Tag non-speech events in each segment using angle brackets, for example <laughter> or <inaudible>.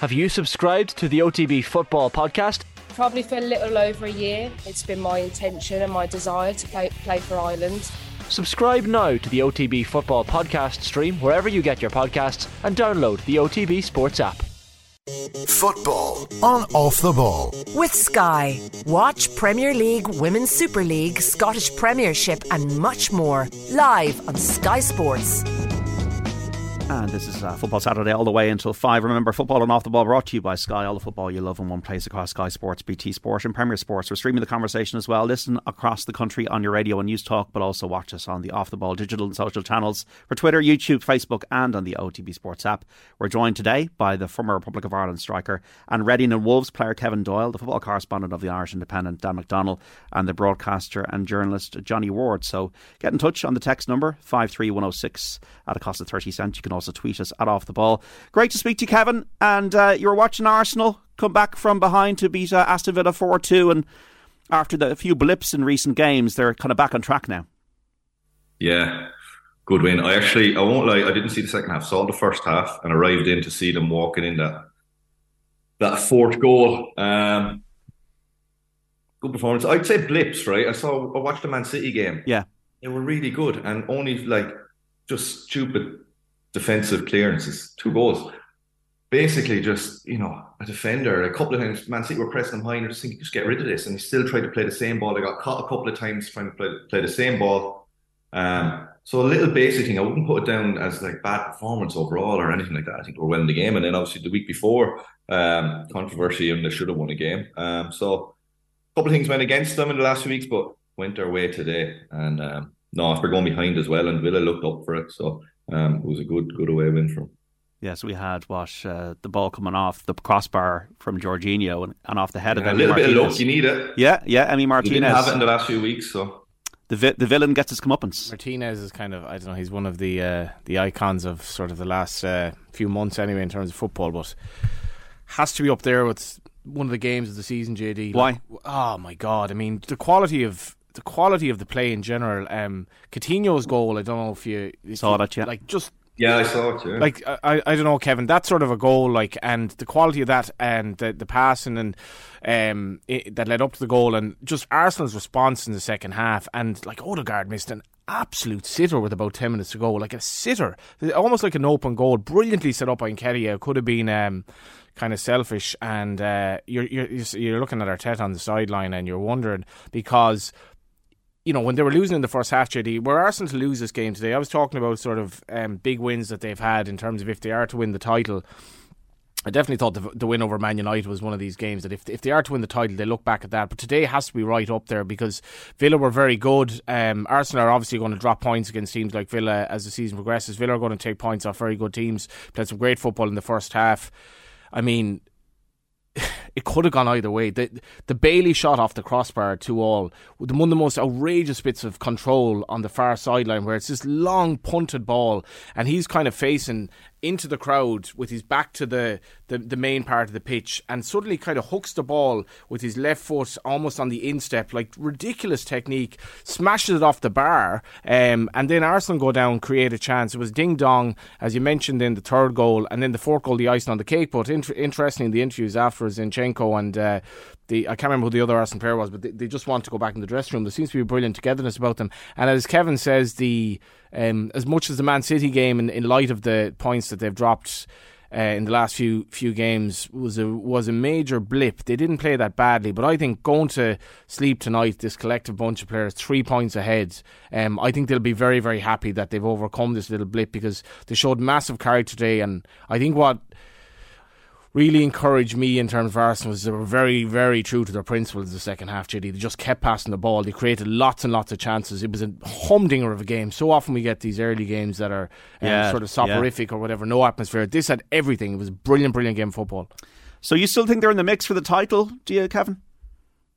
Have you subscribed to the OTB Football Podcast? Probably for a little over a year. It's been my intention and my desire to play, play for Ireland. Subscribe now to the OTB Football Podcast stream wherever you get your podcasts and download the OTB Sports app. Football on Off the Ball. With Sky. Watch Premier League, Women's Super League, Scottish Premiership, and much more live on Sky Sports. And this is uh, Football Saturday all the way until 5. Remember, football and off the ball brought to you by Sky. All the football you love in one place across Sky Sports, BT Sport, and Premier Sports. We're streaming the conversation as well. Listen across the country on your radio and Newstalk, but also watch us on the off the ball digital and social channels for Twitter, YouTube, Facebook, and on the OTB Sports app. We're joined today by the former Republic of Ireland striker and Reading and Wolves player Kevin Doyle, the football correspondent of the Irish Independent Dan McDonnell, and the broadcaster and journalist Johnny Ward. So get in touch on the text number 53106 at a cost of 30 cents. You can also tweet us at off the ball. Great to speak to you, Kevin. And uh, you were watching Arsenal come back from behind to beat uh, Aston Villa 4 2. And after the few blips in recent games, they're kind of back on track now. Yeah, good win. I actually, I won't lie, I didn't see the second half. Saw the first half and arrived in to see them walking in that that fourth goal. Um, good performance. I'd say blips, right? I saw, I watched the Man City game. Yeah, they were really good and only like just stupid defensive clearances, two goals. Basically, just you know, a defender. A couple of times, Man City were pressing him high, and just thinking, just get rid of this. And he still tried to play the same ball. They got caught a couple of times trying to play, play the same ball. Um, so a little basic thing. I wouldn't put it down as like bad performance overall or anything like that. I think we're winning the game. And then obviously the week before, um, controversy and they should have won a game. Um, so a couple of things went against them in the last few weeks, but went their way today. And um, no, we're going behind as well, and Villa looked up for it. So um, it was a good good away win for them. Yes, we had what uh, the ball coming off the crossbar from Jorginho and, and off the head yeah, of them. A little bit of luck, you need it. Yeah, yeah. Emi Martinez we didn't have it in the last few weeks, so the vi- the villain gets his comeuppance. Martinez is kind of I don't know. He's one of the uh, the icons of sort of the last uh, few months anyway in terms of football, but has to be up there with one of the games of the season. JD, why? Like, oh my god! I mean, the quality of the quality of the play in general. Um, Coutinho's goal. I don't know if you if saw you, that yet. Like just yeah, I saw it. Yeah. Like I, I don't know, Kevin. That sort of a goal, like, and the quality of that, and the the passing, and um, it, that led up to the goal, and just Arsenal's response in the second half, and like Odegaard missed an absolute sitter with about ten minutes to go, like a sitter, almost like an open goal, brilliantly set up by Nketiah. Could have been. Um, kind of selfish, and uh, you're you're you're looking at Arteta on the sideline, and you're wondering because you know, when they were losing in the first half, JD, were Arsenal to lose this game today, I was talking about sort of um, big wins that they've had in terms of if they are to win the title. I definitely thought the, the win over Man United was one of these games that if if they are to win the title, they look back at that. But today has to be right up there because Villa were very good. Um, Arsenal are obviously going to drop points against teams like Villa as the season progresses. Villa are going to take points off very good teams. Played some great football in the first half. I mean, it could have gone either way. The the Bailey shot off the crossbar to all one of the most outrageous bits of control on the far sideline where it's this long punted ball and he's kind of facing into the crowd with his back to the, the, the main part of the pitch and suddenly kind of hooks the ball with his left foot almost on the instep, like ridiculous technique, smashes it off the bar, um, and then Arsenal go down, create a chance. It was ding dong, as you mentioned in the third goal, and then the fourth goal, the icing on the cake. But inter- interesting, the interviews afterwards after And uh, the I can't remember who the other Arsenal player was, but they, they, just want to go back in the dressing room. There seems to be a brilliant togetherness about them. And as Kevin says, the um, as much as the Man City game, in, in light of the points that they've dropped. Uh, in the last few few games was a was a major blip. They didn't play that badly, but I think going to sleep tonight, this collective bunch of players, three points ahead. Um, I think they'll be very very happy that they've overcome this little blip because they showed massive character today, and I think what really encouraged me in terms of Arsenal was they were very, very true to their principles the second half, JD. They just kept passing the ball. They created lots and lots of chances. It was a humdinger of a game. So often we get these early games that are um, Yeah, sort of soporific or whatever, no atmosphere. This had everything. It was a brilliant, brilliant game of football. So you still think they're in the mix for the title, do you, Kevin?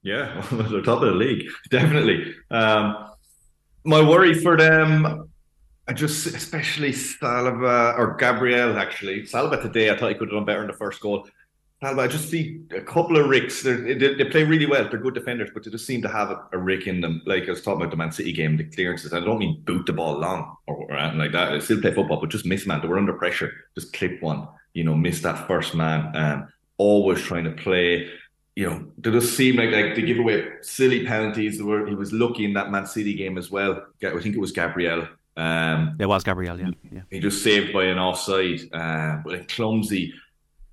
Yeah, <laughs> they're top of the league, definitely. Um, my worry for them, I just especially Saliba or Gabriel actually. Saliba today, I thought he could have done better in the first goal. Saliba, I just see a couple of ricks. They they play really well. They're good defenders, but they just seem to have a, a rick in them. Like I was talking about the Man City game, the clearances. I don't mean boot the ball long or, or anything like that. They still play football, but just miss man. They were under pressure. Just clip one. you know, miss that first man. Um, always trying to play. You know, they just seem like like they give away silly penalties. Where he was lucky in that Man City game as well. I think it was Gabriel. Um, it was Gabriel. Yeah, yeah. He just saved by an offside, uh, but like clumsy.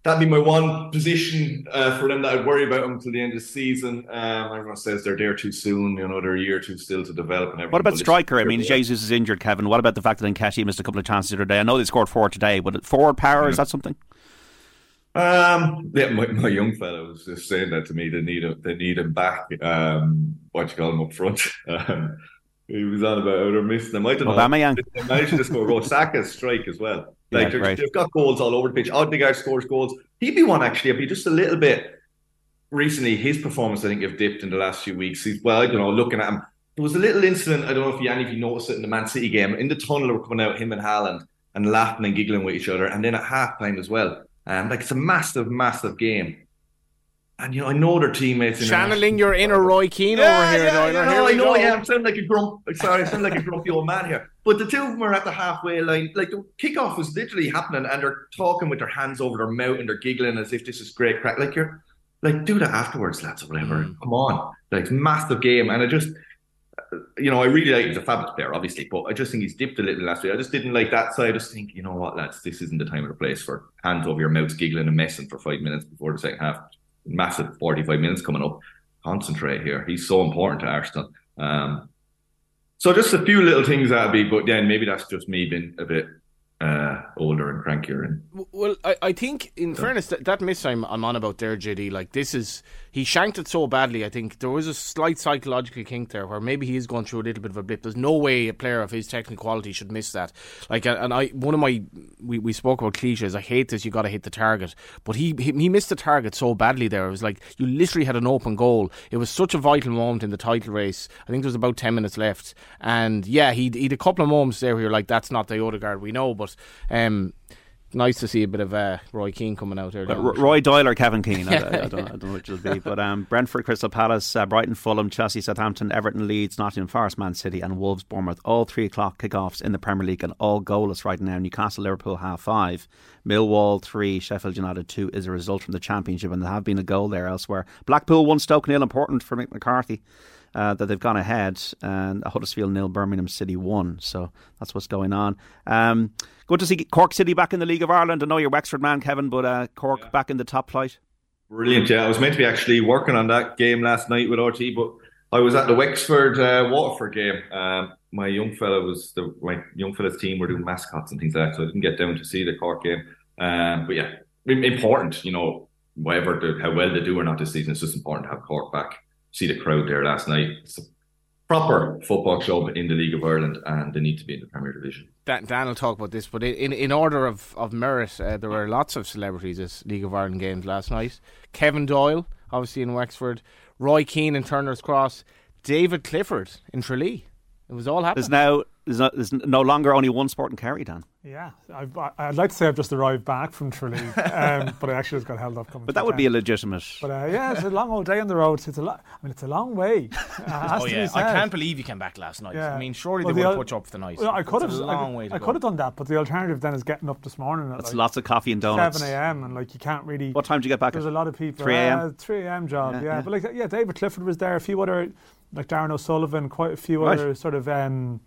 That'd be my one position uh, for them that I'd worry about until the end of the season. Um, everyone says they're there too soon, you know, they're a year too still to develop. And everything. What about striker? I mean, Jesus is injured, Kevin. What about the fact that Nketiah missed a couple of chances the other day? I know they scored four today, but forward power, yeah. is that something? Um, yeah, my, my young fellow was just saying that to me. They need him. They need him back. Um, what you call him up front? <laughs> Um, he was on about how they're missing them. I don't Aubameyang. know. They managed to score a goal. Saka's strike as well. Like yeah, right. they've got goals all over the pitch. Odegaard scores goals. He'd be one actually. I'd be just a little bit. Recently, his performance I think have dipped in the last few weeks. He's well, I don't know. Looking at him, there was a little incident. I don't know if you any of you noticed it in the Man City game. In the tunnel, they were coming out him and Haaland and laughing and giggling with each other, and then at half time as well. Um, like it's a massive, massive game. And you know, I know their teammates. Channeling your inner Roy Keane yeah, over here, yeah. Yeah, no, I know. Yeah, I'm sounding like a grump. Sorry, I sound like a grumpy old man here. But the two of them are at the halfway line. Like the kickoff was literally happening, and they're talking with their hands over their mouth and they're giggling as if this is great crack. Like you're, like do that afterwards, lads, or whatever. Mm. Come on, like massive game, and I just. You know, I really like he's a fabulous player, obviously, but I just think he's dipped a little last week. I just didn't like that side. I just think, you know what, lads, this isn't the time or the place for hands over your mouths, giggling and messing for five minutes before the second half massive 45 minutes coming up. Concentrate here. He's so important to Arsenal. Um, so just a few little things that'd be, but then maybe that's just me being a bit uh, older and crankier. And well, I, I think in so. fairness, that, that miss I'm, I'm on about there, JD. Like this is he shanked it so badly. I think there was a slight psychological kink there where maybe he is going through a little bit of a blip. There's no way a player of his technical quality should miss that. Like, and I one of my we, we spoke about cliches. I hate this. You got to hit the target, but he, he he missed the target so badly there. It was like you literally had an open goal. It was such a vital moment in the title race. I think there was about ten minutes left, and yeah, he he a couple of moments there where you're like, that's not the Odegaard we know, but um, nice to see a bit of uh, Roy Keane coming out there. Roy Doyle or Kevin Keane, I, I, I, <laughs> don't, I, don't, know which it'll be. But um, Brentford, Crystal Palace, uh, Brighton, Fulham, Chelsea, Southampton, Everton, Leeds, Nottingham Forest, Man City, and Wolves, Bournemouth. All three o'clock kickoffs in the Premier League and all goalless right now. Newcastle, Liverpool, half five. Millwall three, Sheffield United two is a result from the Championship, and there have been a goal there elsewhere. Blackpool one, Stoke nil, important for Mick McCarthy uh, that they've gone ahead, and Huddersfield nil, Birmingham City one. So that's what's going on. Um, good to see Cork City back in the League of Ireland. I know you're Wexford man, Kevin, but uh, Cork yeah. back in the top flight. Brilliant. Yeah, I was meant to be actually working on that game last night with RTÉ, but I was at the Wexford uh, Waterford game. Um, my young fella was the my young fella's team were doing mascots and things like that, so I didn't get down to see the Cork game. Um, but yeah, important. You know, whatever how well they do or not this season, it's just important to have Cork back see the crowd there last night. It's a proper football club in the League of Ireland, and they need to be in the Premier Division. Dan, Dan will talk about this, but in in order of of merit, uh, there were lots of celebrities at League of Ireland games last night. Kevin Doyle, obviously in Wexford, Roy Keane in Turner's Cross, David Clifford in Tralee. It was all happening. There's now there's no, there's no longer only one sport in Kerry, Dan. Yeah, I, would like to say I've just arrived back from Tralee, <laughs> um, but I actually just got held up coming. But that would be a legitimate. But uh, yeah, it's a long old day on the road. It's a lot. I mean, it's a long way. <laughs> Uh, oh yeah, I can't believe you came back last night. Yeah. I mean, surely well, they the would al- put you up for the night. Well, I could have. I, I could have done that, but the alternative then is getting up this morning. At That's like lots of coffee and donuts. Seven a.m. and like you can't really. What time did you get back? There's at? a lot of people. Three a.m. Uh, Three a.m. job. Yeah, yeah. yeah, but like yeah, David Clifford was there. A few other like Darren O'Sullivan, quite a few right. other sort of. Um,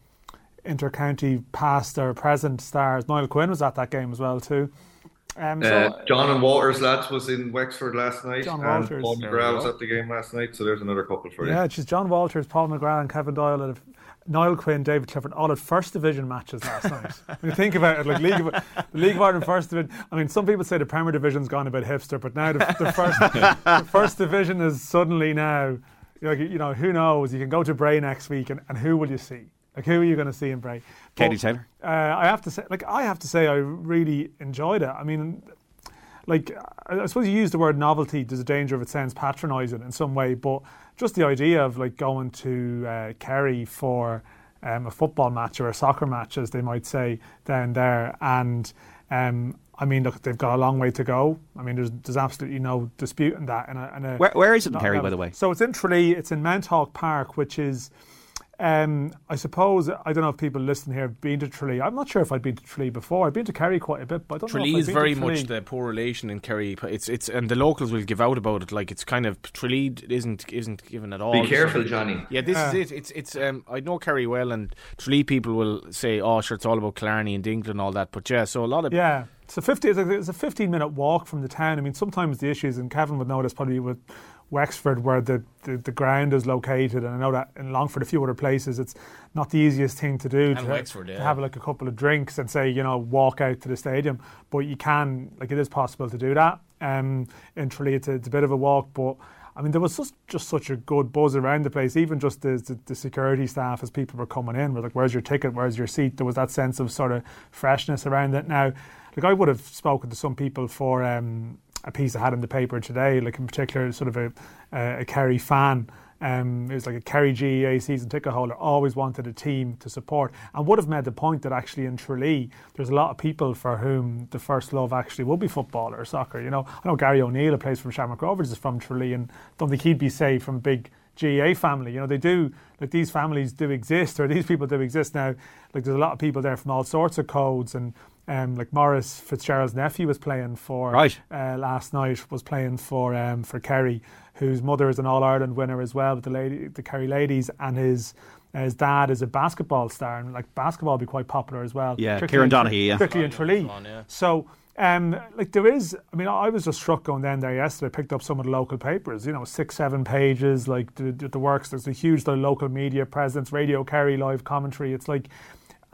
inter-county past or present stars. Niall Quinn was at that game as well too. Um, so, uh, John and Walters lads was in Wexford last night. Jon Walters. Paul McGrath was at the game last night, so there's another couple for you. Yeah, it's just Jon Walters, Paul McGrath, and Kevin Doyle. At Niall Quinn, David Clifford, all at first division matches last night. <laughs> when you think about it, like League of, the League of Ireland first division. I mean, some people say the Premier Division's gone a bit hipster, but now the, the first the first division is suddenly now. Like, you know, who knows? You can go to Bray next week, and, and who will you see? Like, who are you going to see in Bray? Katie Taylor. Uh, I have to say, like, I have to say, I really enjoyed it. I mean, like, I suppose you use the word novelty. There's a danger of it sounds patronising in some way, but just the idea of like going to uh, Kerry for um, a football match or a soccer match, as they might say down there, and um, I mean, look, they've got a long way to go. I mean, there's there's absolutely no disputing that. And where, where is it in Kerry, by the way? So it's in Tralee. It's in Mounthawk Park, which is um, I suppose I don't know if people listening here have been to Tralee. I'm not sure if I've been to Tralee before. I've been to Kerry quite a bit, but I don't Tralee know. if is I've been very to much the poor relation in Kerry. It's it's and the locals will give out about it. Like it's kind of Tralee isn't isn't given at all. Be careful, Johnny. Yeah, this is it. It's it's. Um, I know Kerry well, and Tralee people will say, "Oh, sure, it's all about Killarney and Dingle and all that." But yeah, so a lot of Yeah, it's a fifty. It's a, it's a fifteen minute walk from the town. I mean, sometimes the issues, and Kevin would know this probably with Wexford, where the, the, the ground is located, and I know that in Longford, a few other places, it's not the easiest thing to do to, Wexford, to have like a couple of drinks and say, you know, walk out to the stadium. But you can, like, it is possible to do that. Um, in Tralee, it's a, it's a bit of a walk, but. I mean, there was just, just such a good buzz around the place. Even just the, the, the security staff, as people were coming in, were like, "Where's your ticket? Where's your seat?" There was that sense of sort of freshness around it. Now, like I would have spoken to some people for um, a piece I had in the paper today, like in particular, sort of a, a, a Kerry fan. Um, it was like a Kerry GAA season ticket holder, always wanted a team to support, and would have made the point that actually in Tralee, there's a lot of people for whom the first love actually will be football or soccer. You know, I know Gary O'Neil, who plays for Shamrock Rovers, is from Tralee, and don't think he'd be say from big GAA family. You know, they do like these families do exist, or these people do exist now. Like there's a lot of people there from all sorts of codes, and um, like Maurice Fitzgerald's nephew was playing for Right. uh, last night was playing for um, for Kerry, whose mother is an All Ireland winner as well with the lady the Kerry ladies, and his his dad is a basketball star, and like basketball will be quite popular as well. Yeah, Kieran in- Donaghy, yeah. particularly in Tralee. yeah. So. Um, like there is, I mean, I was just struck going down there yesterday. Picked up some of the local papers, you know, six, seven pages, like the, the, the works. There's a huge like, local media presence, Radio Kerry live commentary. It's like,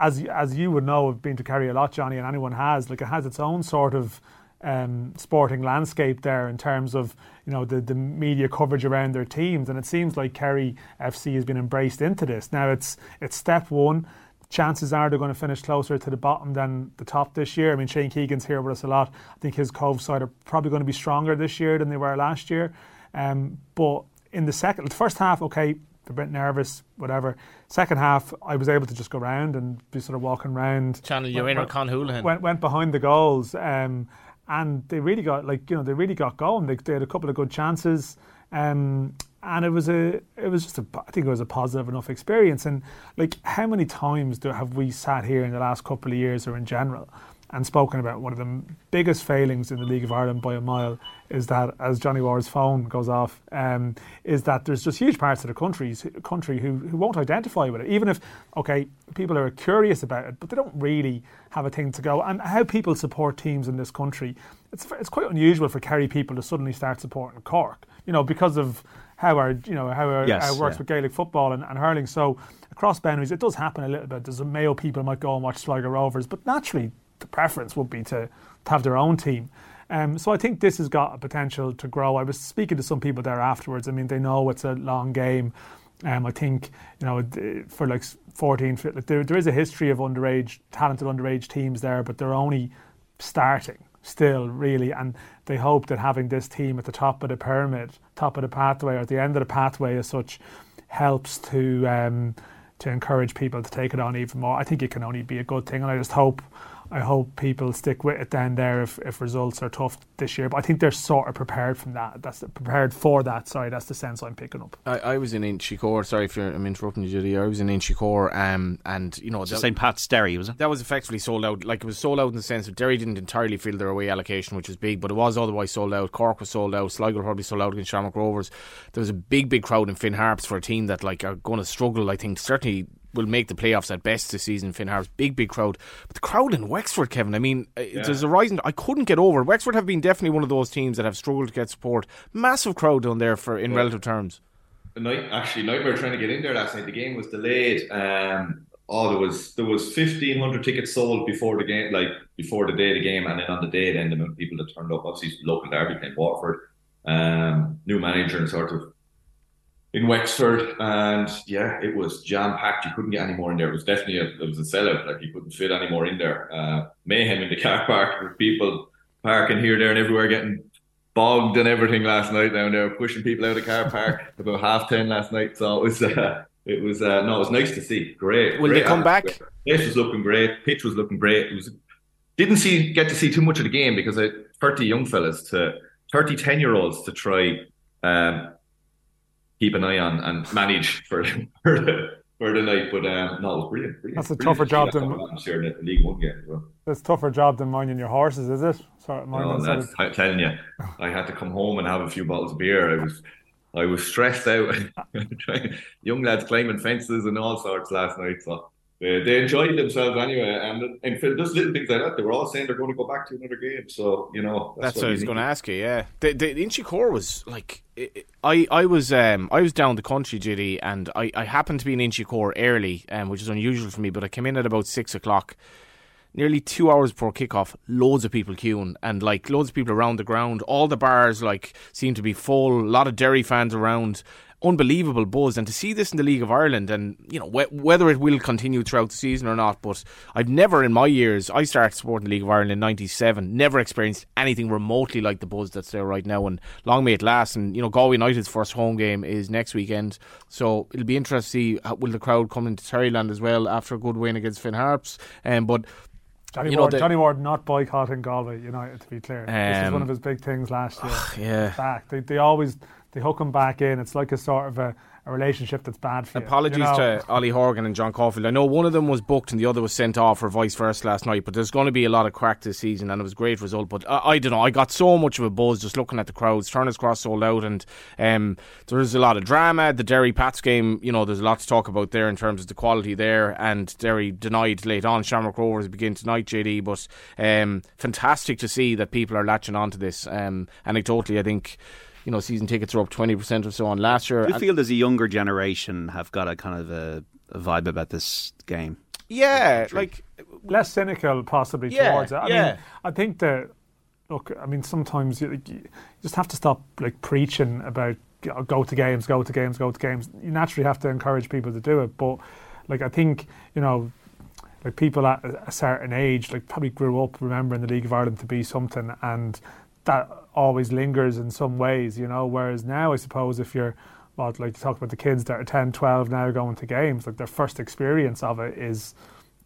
as as you would know, have been to Kerry a lot, Johnny, and anyone has. Like it has its own sort of um, sporting landscape there in terms of you know the, the media coverage around their teams, and it seems like Kerry FC has been embraced into this. Now it's it's step one. Chances are they're going to finish closer to the bottom than the top this year. I mean, Shane Keegan's here with us a lot. I think his Cobh side are probably going to be stronger this year than they were last year. Um, but in the second, the first half, okay, they're a bit nervous, whatever. Second half, I was able to just go round and be sort of walking around. Channel your inner Con Houlihan. Went, went behind the goals, um, and they really got like you know they really got going. They, they had a couple of good chances, um, and it was a it was just a I think it was a positive enough experience. And like how many times do have we sat here in the last couple of years or in general? And spoken about one of the biggest failings in the League of Ireland by a mile is that, as Johnny Ward's phone goes off, um, is that there's just huge parts of the countries, country who, who won't identify with it. Even if, okay, people are curious about it, but they don't really have a thing to go. And how people support teams in this country, it's, it's quite unusual for Kerry people to suddenly start supporting Cork, you know, because of how our, you know, how our, Yes, it works yeah. with Gaelic football and, and hurling. So across boundaries, it does happen a little bit. There's a Mayo people might go and watch Sligo Rovers, but naturally the preference would be to, to have their own team. Um, so I think this has got a potential to grow. I was speaking to some people there afterwards. I mean, they know it's a long game. Um, I think you know for like 14, like there, there is a history of underage, talented underage teams there, but they're only starting still really, and they hope that having this team at the top of the pyramid, top of the pathway, or at the end of the pathway as such, helps to um, to encourage people to take it on even more. I think it can only be a good thing, and I just hope. I hope people stick with it down there if, if results are tough this year. But I think they're sort of prepared from that. That's prepared for that. Sorry, that's the sense I'm picking up. I, I was in Inchicore. Sorry if you're, I'm interrupting you, Judy. I was in Inchicore, um, and you know It's that, St. Pat's Derry, was it? that was effectively sold out. Like it was sold out in the sense that Derry didn't entirely fill their away allocation, which was big, but it was otherwise sold out. Cork was sold out. Sligo probably sold out against Shamrock Rovers. There was a big, big crowd in Finn Harps for a team that like are going to struggle. I think certainly will make the playoffs at best this season. Finn Harps, big, big crowd. But the crowd in Wexford, Kevin. I mean, uh there's a rising. I couldn't get over. Wexford have been definitely one of those teams that have struggled to get support. Massive crowd down there for in relative terms. The night actually nightmare trying to get in there last night. The game was delayed. Um, oh, there was there was fifteen hundred tickets sold before the game, like before the day of the game, and then on the day, then the people that turned up. Obviously, local derby playing Waterford, um, new manager and sort of in Wexford, and yeah, it was jam packed. You couldn't get any more in there. It was definitely a, it was a sellout. Like you couldn't fit any more in there. Uh, mayhem in the car park with people parking here, there, and everywhere, getting bogged and everything last night down there, pushing people out of the car park <laughs> about half ten last night. So it was, uh, it was, uh, no, it was nice to see. Great. Will great they come back? Place was looking great. Pitch was looking great. It was didn't see get to see too much of the game because I thirty young fellas to 30 10 year olds to try um, keep an eye on and manage for for the, for the night. But um, no, it was brilliant. brilliant. That's a Brilliant tougher job than- of atmosphere in the League One game well. A tougher job than minding your horses, is it? Sorry, No, that's of- I'm telling you, I had to come home and have a few bottles of beer. I was, I was stressed out. <laughs> Young lads climbing fences and all sorts last night. So they, they enjoyed themselves anyway. And and for just little things like that, they were all saying they're going to go back to another game. So you know, That's, what I was going to ask you. Yeah, the the Inchicore was like I I was um I was down the country, JD, and I I happened to be in Inchicore early, um, which is unusual for me. But I came in at about six o'clock. Nearly two hours before kickoff, loads of people queuing and like loads of people around the ground. All the bars like seem to be full. A lot of Derry fans around. Unbelievable buzz, and to see this in the League of Ireland, and you know wh- whether it will continue throughout the season or not. But I've never, in my years, I started supporting the League of Ireland in '97, never experienced anything remotely like the buzz that's there right now. And long may it last. And you know, Galway United's first home game is next weekend, so it'll be interesting to see how, will the crowd come into Terryland as well after a good win against Finn Harps. Um, but Johnny you know, Ward, the- Johnny Ward not boycotting Galway United, to be clear. this is Um, one of his big things last year. <sighs> yeah. Back. They, they always they hook him back in. It's like a sort of a, a relationship that's bad for you. Apologies you know? to Ollie Horgan and John Caulfield. I know one of them was booked and the other was sent off or vice versa last night, but there's going to be a lot of crack this season and it was a great result. But I, I don't know, I got so much of a buzz just looking at the crowds. Turner's Cross sold out and um, there's a lot of drama. The Derry Pats game, you know, there's a lot to talk about there in terms of the quality there. And Derry denied late on. Shamrock Rovers begin tonight, JD, but um, fantastic to see that people are latching onto this. Um, anecdotally, I think. You know, season tickets are up twenty percent or so on last year. Do you feel there's a younger generation have got a kind of a, a vibe about this game? yeah, like less cynical possibly Yeah, towards it. I yeah. mean, I think that look, I mean, sometimes you, you just have to stop like preaching about you know, go to games, go to games, go to games. You naturally have to encourage people to do it, but like I think you know. Like people at a a certain age, like probably grew up remembering the League of Ireland to be something, and that always lingers in some ways, you know. Whereas now, I suppose, if you're, well, like you talked about the kids that are 10, 12 now going to games, like their first experience of it is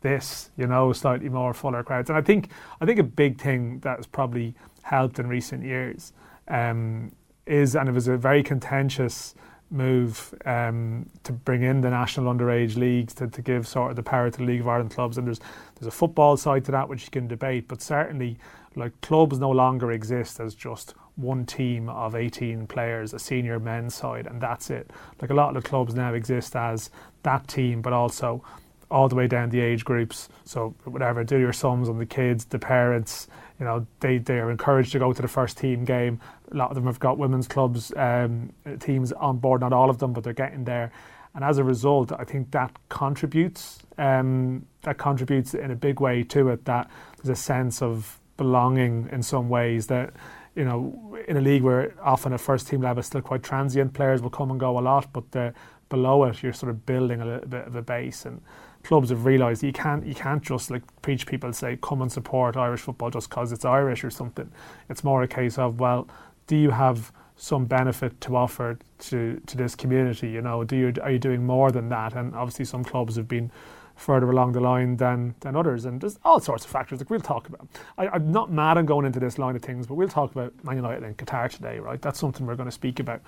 this, you know, slightly more fuller crowds. And I think I think a big thing that has probably helped in recent years um, is, and it was a very contentious move um, to bring in the national underage leagues to, to give sort of the power to the League of Ireland clubs. And there's there's a football side to that which you can debate, but certainly like clubs no longer exist as just one team of 18 players, a senior men's side, and that's it. Like a lot of the clubs now exist as that team, but also all the way down the age groups. So whatever, do your sums on the kids, the parents. You know, they they are encouraged to go to the first team game. A lot of them have got women's clubs um, teams on board. Not all of them, but they're getting there. And as a result, I think that contributes. Um, that contributes in a big way to it. That there's a sense of belonging in some ways that you know in a league where often at first team level is still quite transient players will come and go a lot but the, below it you're sort of building a little bit of a base. And clubs have realised you can't you can't just like preach people say come and support Irish football just because it's Irish or something. It's more a case of well do you have some benefit to offer to to this community you know? Do you are you doing more than that? And obviously some clubs have been further along the line than than others, and there's all sorts of factors that we'll talk about. I, I'm not mad on going into this line of things, but we'll talk about Man United and Qatar today, right? That's something we're going to speak about,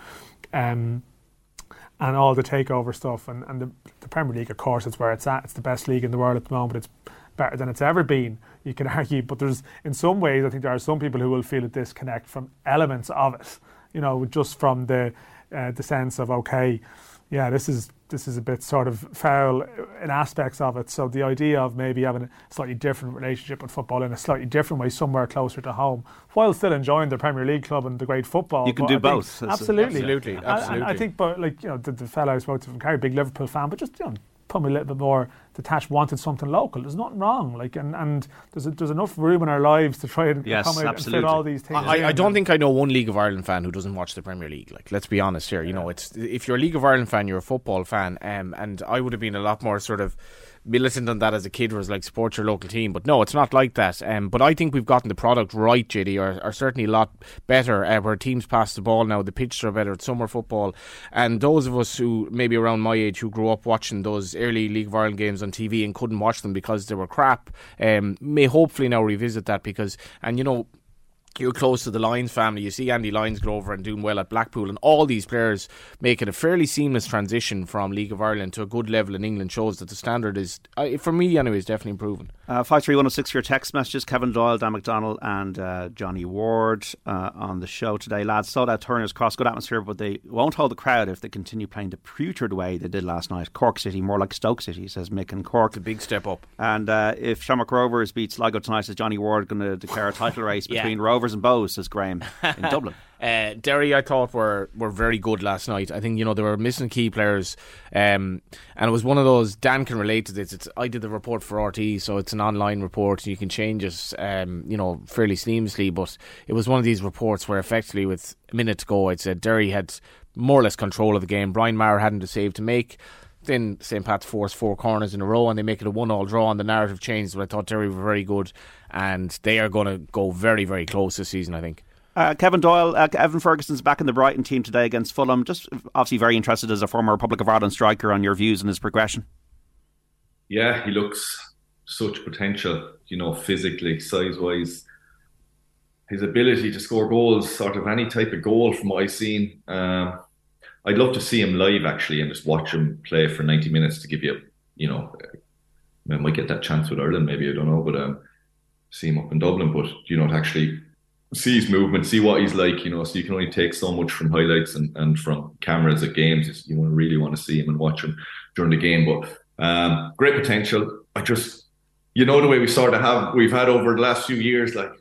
um, and all the takeover stuff, and and the, the Premier League, of course, it's where it's at. It's the best league in the world at the moment. It's better than it's ever been. You can <laughs> argue, but there's in some ways, I think there are some people who will feel a disconnect from elements of it. You know, just from the uh, the sense of okay, yeah, this is this is a bit sort of foul in aspects of it. So the idea of maybe having a slightly different relationship with football in a slightly different way, somewhere closer to home, while still enjoying the Premier League club and the great football. You can But do I both. That's- Absolutely, Absolutely, And- and I absolutely. think, but like you know, the, the fellow I spoke to from Kerry, big Liverpool fan, but just you know, probably a little bit more detached, wanted something local. There's nothing wrong, like, and, and there's a, there's enough room in our lives to try and Yes, accommodate and absolutely. fit all these things. I, I don't think I know one League of Ireland fan who doesn't watch the Premier League. Like, let's be honest here. You know, it's if you're a League of Ireland fan, you're a football fan. Um, and I would have been a lot more sort of militant on that as a kid, was like support your local team. But no, it's not like that. Um, but I think we've gotten the product right, JD, or, or certainly a lot better. Uh, where teams pass the ball now, the pitches are better. It's summer football, and those of us who maybe around my age who grew up watching those early League of Ireland games on TV and couldn't watch them because they were crap, um, may hopefully now revisit that because, and you know you're close to the Lyons family. You see Andy Lyons go over and doing well at Blackpool, and all these players making a fairly seamless transition from League of Ireland to a good level in England. Shows that the standard is, uh, for me anyway, is definitely improving. Uh, five three one zero oh six for your text messages. Kevin Doyle, Dan McDonnell, and uh, Johnny Ward uh, on the show today, lads. Saw that Turner's Cross, good atmosphere, but they won't hold the crowd if they continue playing the putrid way they did last night. Cork City, more like Stoke City, says Mick and Cork. It's a big step up. And uh, if Shamrock Rovers beats Sligo tonight, says Johnny Ward, going to declare a title race <laughs> Yeah. between Rovers and Bohs, says Graham in <laughs> Dublin. Uh, Derry, I thought were were very good last night. I think you know they were missing key players, um, and it was one of those. Dan can relate to this. It's I did the report for RTÉ, so it's an online report. You can change it, um, you know, fairly seamlessly. But it was one of these reports where effectively, with a minute to go, I'd said Derry had more or less control of the game. Brian Maher hadn't a save to make. Then St. Pat's forced four corners in a row and they make it a one all draw and the narrative changed. But I thought Derry were very good and they are going to go very, very close this season, I think. Uh, Kevin Doyle, uh, Evan Ferguson's back in the Brighton team today against Fulham. Just obviously very interested as a former Republic of Ireland striker on your views and his progression. Yeah, he looks such potential, you know, physically, size wise. His ability to score goals, sort of any type of goal from what I've seen. Um, I'd love to see him live actually and just watch him play for 90 minutes to give you, you know, I might get that chance with Ireland, maybe, I don't know, but um, see him up in Dublin. But, do you know, to actually see his movement, see what he's like, you know, so you can only take so much from highlights and, and from cameras at games. You really want to see him and watch him during the game. But um, great potential. I just, you know, the way we sort of have, we've had over the last few years, like,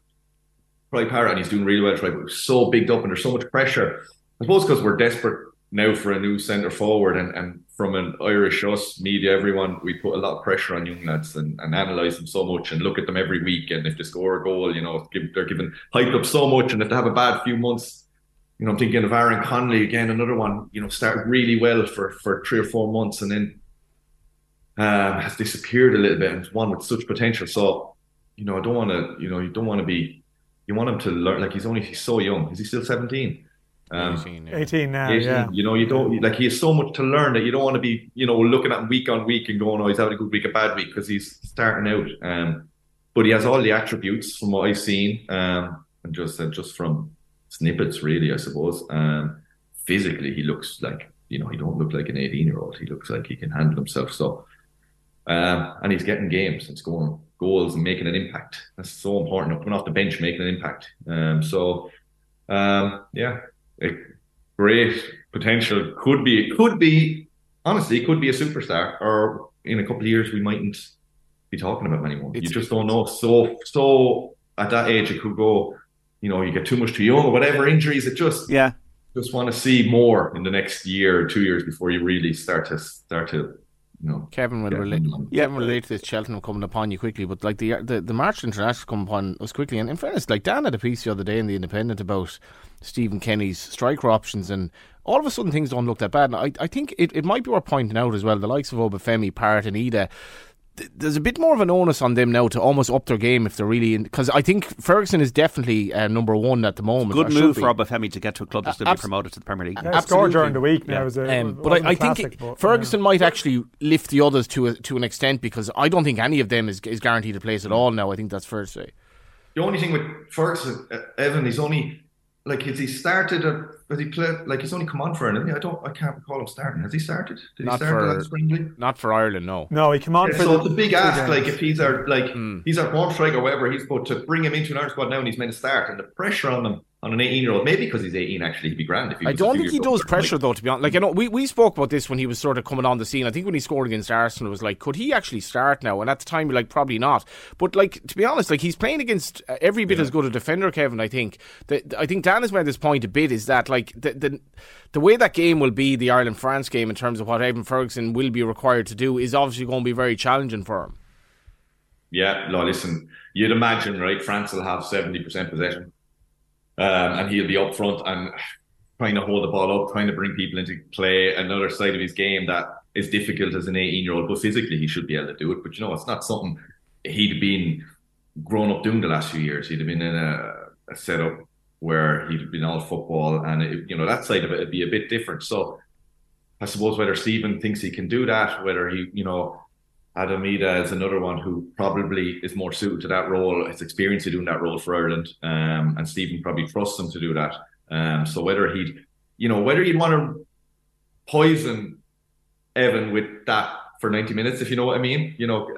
Troy Parrott, and he's doing really well, Troy, but so bigged up and there's so much pressure. I suppose because we're desperate now for a new centre forward and, and from an Irish us media everyone we put a lot of pressure on young lads and, and analyse them so much and look at them every week and if they score a goal you know they're given hyped up so much and if they have a bad few months you know I'm thinking of Aaron Connolly again another one you know started really well for for three or four months and then um, has disappeared a little bit and one with such potential. So you know I don't want to you know you don't want to be you want him to learn like he's only he's so young is he still 17 um, 18, yeah. 18 now, 18, yeah. You know, you don't like he has so much to learn that you don't want to be, you know, looking at him week on week and going, "Oh, he's having a good week, a bad week," because he's starting out. Um, but he has all the attributes from what I've seen, um, and just uh, just from snippets, really, I suppose. Um, physically, he looks like you know he don't look like an 18 year old. He looks like he can handle himself. So, um, and he's getting games and scoring goals and making an impact. That's so important. Coming off the bench, making an impact. Um, so, um, yeah, a great potential. Could be, it could be, honestly, could be a superstar. Or in a couple of years, we mightn't be talking about him anymore. It's- you just don't know. So, so at that age, it could go. You know, you get too much too young or whatever injuries. It just Yeah. just want to see more in the next year or two years before you really start to start to, you know. Kevin will relate. Yeah. Kevin relate to this Cheltenham coming upon you quickly, but like the the, the March International come upon us quickly. And in fairness, like Dan had a piece the other day in the Independent about Stephen Kenny's striker options, and all of a sudden things don't look that bad. And I I think it, it might be worth pointing out as well the likes of Obafemi, Parrott, and Idah. th- There's a bit more of an onus on them now to almost up their game if they're really in. Because I think Ferguson is definitely uh, number one at the moment. Good move for Obafemi to get to a club that's to be abs- promoted to the Premier League. Yeah, scored Absolutely. during the week now. Yeah. Was a, Um, but wasn't I, I a think it- but, Ferguson yeah. might actually lift the others to a, to an extent because I don't think any of them is, is guaranteed a place at all now. I think that's fair to say. The only thing with Ferguson, uh, Evan, is only like has he started? A, has he played? Like he's only come on for an. I don't. I can't recall him starting. Has he started? Did Not he start for- last friendly? Not for Ireland, no. No, he came on Yeah, for so the, it's a big two ask. games. Like if he's our like Hmm. he's our born striker or whatever, he's but to bring him into an Ireland squad now and he's meant to start and the pressure on him on an 18 year old maybe because he's 18 actually he'd be grand if he I was a don't few think he years does older. pressure Like, though. To be honest, like I know we, we spoke about this when he was sort of coming on the scene. I think when he scored against Arsenal, it was like, could he actually start now? And at the time, we're like, probably not. But like to be honest, like he's playing against uh, every bit as good a defender. Kevin, I think. The, I think Dan has made this point a bit is that like the the the way that game will be the Ireland France game in terms of what Evan Ferguson will be required to do is obviously going to be very challenging for him. yeah no listen you'd imagine right France will have 70% possession. Um, and he'll be up front and trying to hold the ball up trying to bring people into play another side of his game that is difficult as an 18 year old but physically he should be able to do it. But you know it's not something he'd been grown up doing the last few years. He'd have been in a, a setup where he'd been all football and it, you know that side of it would be a bit different so I suppose whether Stephen thinks he can do that, whether he, you know, Almeida is another one who probably is more suited to that role. His experience of doing that role for Ireland, um, and Stephen probably trusts him to do that. Um, so whether he'd, you know, whether you'd want to poison Evan with that for 90 minutes, if you know what I mean, you know,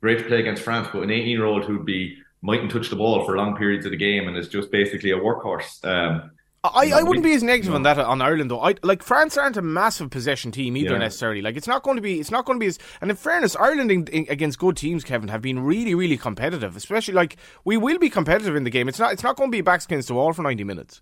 great to play against France, but an 18 year old who'd be mightn't touch the ball for long periods of the game and is just basically a workhorse. Um, I, I wouldn't be as negative on that on Ireland though. I like France aren't a massive possession team either Yeah. necessarily. Like it's not going to be it's not going to be as and in fairness, Ireland in, in, against good teams, Kevin, have been really really competitive. Especially like we will be competitive in the game. It's not it's not going to be backs against the wall for ninety minutes.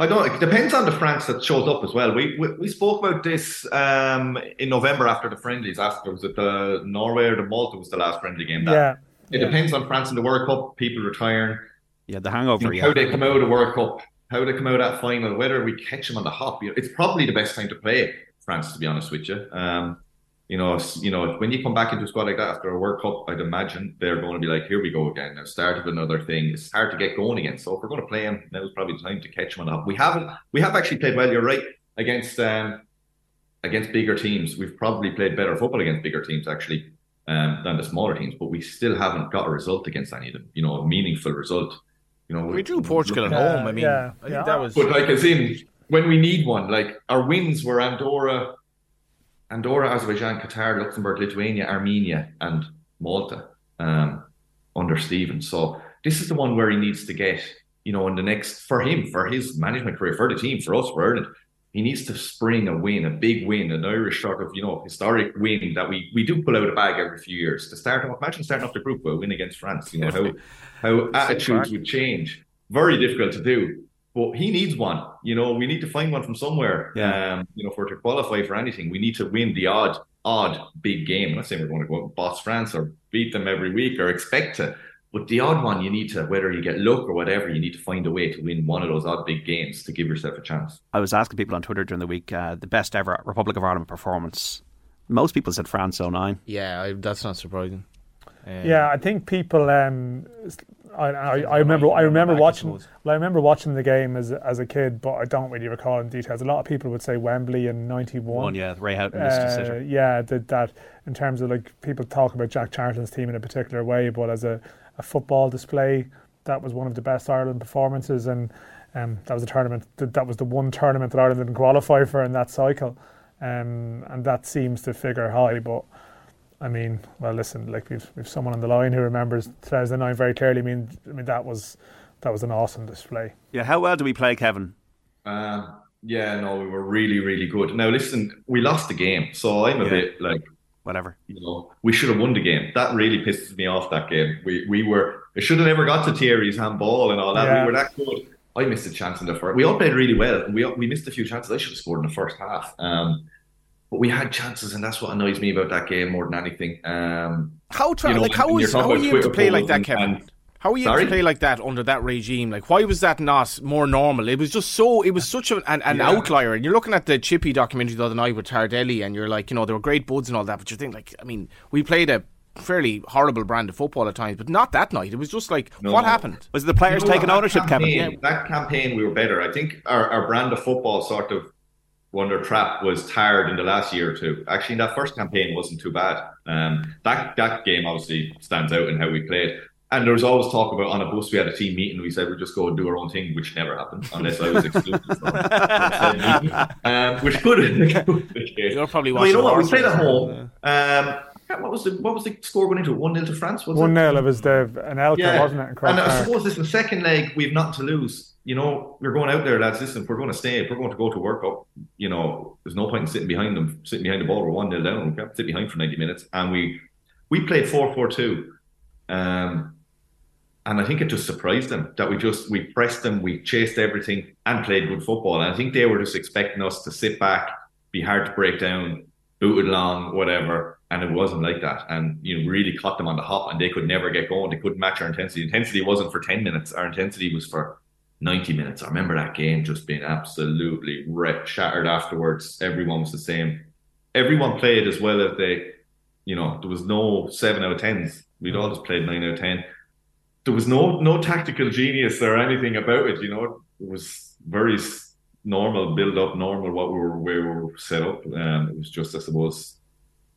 I don't. It depends on the France that shows up as well. We we, we spoke about this um, in November after the friendlies. After was it the Norway or the Malta was the last friendly game. That, Yeah. It depends on France in the World Cup. People retiring. Yeah, the you hangover. know, yeah. how they come out of the World Cup, how they come out that final, whether we catch them on the hop. You know, it's probably the best time to play France, to be honest with you. Um, you know, you know, when you come back into a squad like that after a World Cup, I'd imagine they're going to be like, "Here we go again." Now, start of another thing. It's hard to get going again. So if we're going to play them, now's probably the time to catch them on the hop. We haven't. We have actually played well. You're right against um, against bigger teams. We've probably played better football against bigger teams actually um, than the smaller teams, but we still haven't got a result against any of them. You know, a meaningful result. You know, We drew Portugal at Yeah, home. I mean, yeah, I think yeah. that was. but like as in when we need one, like our wins were Andorra, Andorra, Azerbaijan, Qatar, Luxembourg, Lithuania, Armenia, and Malta um, under Stephen. So this is the one where he needs to get, you know, in the next for him, for his management career, for the team, for us, for Ireland. He needs to spring a win, a big win, an Irish sort of, you know, historic win that we we do pull out a bag every few years. To start off, imagine starting off the group with a win against France. You know how how attitudes would change. Very difficult to do. But he needs one. You know, we need to find one from somewhere. Yeah. Um, you know, for to qualify for anything, we need to win the odd, odd big game. I'm not saying we're going to go out and boss France or beat them every week or expect to. But the odd one, you need to, whether you get luck or whatever, you need to find a way to win one of those odd big games to give yourself a chance. I was asking people on Twitter during the week uh, the best ever Republic of Ireland performance. Most people said France 09. yeah, I, that's not surprising. Um, Yeah, I think people. Um, I, I, I remember. I remember watching. Well, I remember watching the game as a- as a kid, but I don't really recall in details. A lot of people would say Wembley in '91. Yeah, Ray Houghton missed Uh, yeah, that, that in terms of like people talk about Jack Charlton's team in a particular way, but as a, a football display, that was one of the best Ireland performances, and um, that was a tournament. That, that was the one tournament that Ireland didn't qualify for in that cycle, um, and that seems to figure high. But I mean, well, listen, like we've we've someone on the line who remembers 2009 very clearly. I mean, I mean that was that was an awesome display. Yeah, how well do we play, Kevin? Um, yeah, no, we were really, really good. Now, listen, we lost the game, so I'm a Yeah. bit like, Whatever. you know, we should have won the game. That really pisses me off. That game, we we were. It should have never got to Thierry's handball and all that. Yeah. We were that good. I missed a chance in the first. We all played really well. We we missed a few chances. I should have scored in the first half. Um, but we had chances, and that's what annoys me about that game more than anything. Um, How tra- You know, like how you're was how talking were you able to play like polls that, and- Kevin? and- how were you able to play like that under that regime? Like, why was that not more normal? It was just so. It was such an, an, an Yeah. outlier. And you're looking at the Chippy documentary the other night with Tardelli, and you're like, you know, there were great buds and all that. But you think, like, I mean, we played a fairly horrible brand of football at times, but not that night. It was just like, No. what happened? Was the players You know taking that ownership, Kevin? campaign- That campaign, we were better. I think our, our brand of football sort of wonder trap was tired in the last year or two. Actually, that first campaign wasn't too bad. Um, that that game obviously stands out in how we played. And there was always talk about on a bus. We had a team meeting. We said we'd just go and do our own thing, which never happened unless I was excluded. from <laughs> said um, which could have been the case. You're probably Well, you know what? We played at horses. home. Um, what was the what was the score going into? One 0 to France. Was One it? 0 It was the Anelka, wasn't it? in Croke and I suppose this is the second leg. We've not to lose. You know, we're going out there, lads. Listen, if we're going to stay, if we're going to go to work Cup, you know, there's no point in sitting behind them, sitting behind the ball. We're one 0 down. We can't sit behind for ninety minutes, and we we played four four two. Um, and I think it just surprised them that we just we pressed them, we chased everything, and played good football. And I think they were just expecting us to sit back, be hard to break down, booted long, whatever. And it wasn't like that. And you know, really caught them on the hop, and they could never get going. They couldn't match our intensity. Intensity wasn't for ten minutes. Our intensity was for ninety minutes. I remember that game just being absolutely shattered afterwards. Everyone was the same. Everyone played as well as they. You know, there was no seven out of tens. We'd all just played nine out of ten there was no no tactical genius or anything about it. You know, it was very normal build up, normal what we were where we were set up. Um, it was just, I suppose,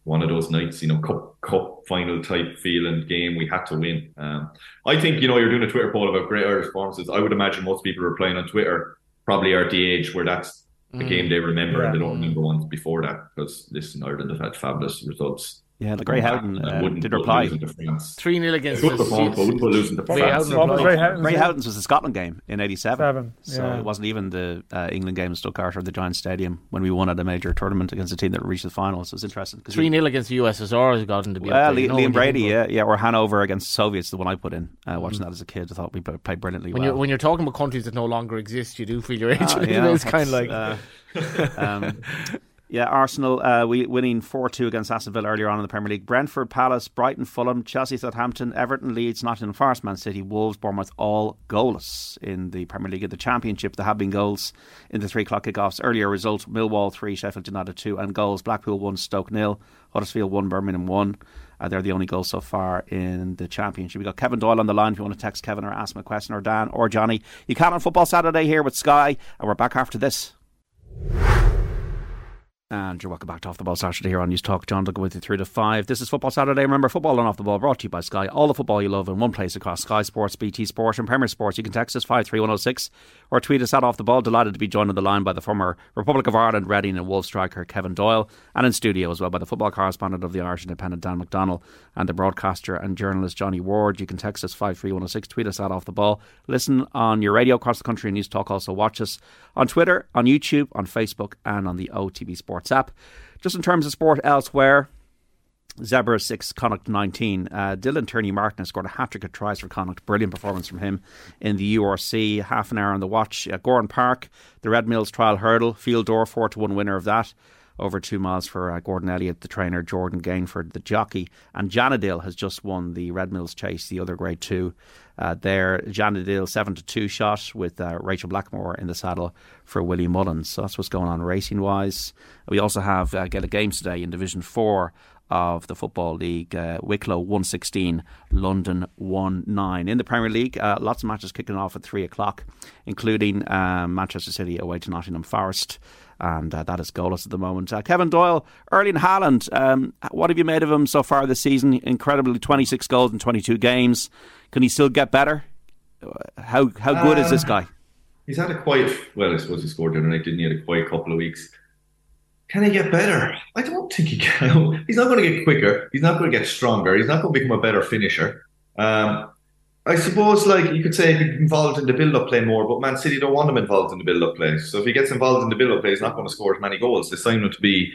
one of those nights, you know, cup cup final type feeling game. We had to win. Um, I think you know you're doing a Twitter poll about great Irish performances. I would imagine most people are playing on Twitter probably are at the age where that's the Mm. game they remember and they don't remember ones before that because listen, Ireland have had fabulous results. Yeah, the Grey Houghton uh, did reply. to France. 3 0 against Good the performance, but I wouldn't put losing to France. Houghton was replied. Houghton's- Ray Houghton's was the Scotland game in '87. Seven, So it wasn't even the uh, England game in Stuttgart or the Giants Stadium when we won at a major tournament against a team that reached the final. So it's interesting. 'cause 3 you- 0 against the USSR has gotten to be. Well, up there, Liam know, Brady, yeah, yeah, or Hanover against the Soviets, the one I put in. Uh, watching that as a kid, I thought we played brilliantly When well. you're when you're talking about countries that no longer exist, you do feel your age. Ah, yeah, it's kind of like uh, <laughs> <laughs> um, yeah, Arsenal uh, we winning four two against Aston Villa earlier on in the Premier League. Brentford, Palace, Brighton, Fulham, Chelsea, Southampton, Everton, Leeds, Nottingham Forest, Man City, Wolves, Bournemouth, all goalless in the Premier League. In the Championship, there have been goals in the three o'clock kickoffs. Earlier result: Millwall three, Sheffield United two, and goals: Blackpool one, Stoke nil, Huddersfield one, Birmingham one. Uh, they're the only goals so far in the championship. We've got Kevin Doyle on the line. If you want to text Kevin or ask him a question, or Dan or Johnny, you can on Football Saturday here with Sky, and we're back after this. And you're welcome back to Off the Ball Saturday here on Newstalk. John Duggan with you through to five. This is Football Saturday. Remember, football and off the ball brought to you by Sky. All the football you love in one place across Sky Sports, BT Sport, and Premier Sports. You can text us 53106 or tweet us at Off the Ball. Delighted to be joined on the line by the former Republic of Ireland Reading and Wolves striker Kevin Doyle, and in studio as well by the football correspondent of the Irish Independent Dan McDonnell and the broadcaster and journalist Johnny Ward. You can text us 53106, tweet us at Off the Ball. Listen on your radio across the country and Newstalk. Also watch us on Twitter, on YouTube, on Facebook, and on the OTB Sports app. Just in terms of sport elsewhere, Zebre 6, Connacht 19. Uh, Dylan Tierney-Martin has scored a hat trick of tries for Connacht. Brilliant performance from him in the URC. Half an hour on the watch. Uh, Gowran Park, the Red Mills trial hurdle. Fil Dor, 4 to 1 winner of that. Over two miles for uh, Gordon Elliott, the trainer, Jordan Gainford, the jockey. And Janidil has just won the Red Mills Chase, the other grade two. Uh, there, Janidil 7 to 2 shot with uh, Rachel Blackmore in the saddle for Willie Mullins. So that's what's going on racing wise. We also have uh, Games today in Division 4 of the Football League. Uh, Wicklow 116, London 1 9. In the Premier League, uh, lots of matches kicking off at 3 o'clock, including um, Manchester City away to Nottingham Forest. And uh, that is goalless at the moment. Uh, Kevin Doyle, Erling Haaland, um, what have you made of him so far this season? Incredibly, 26 goals in 22 games. Can he still get better? How how good is this guy? He's had a quiet. Well, I suppose he scored the other night, didn't he? Had a quiet couple of weeks. Can he get better? I don't think he can. <laughs> He's not going to get quicker. He's not going to get stronger. He's not going to become a better finisher. Um, I suppose, like you could say, he's involved in the build-up play more, but Man City don't want him involved in the build-up play. So if he gets involved in the build-up play, he's not going to score as many goals. They sign him to be,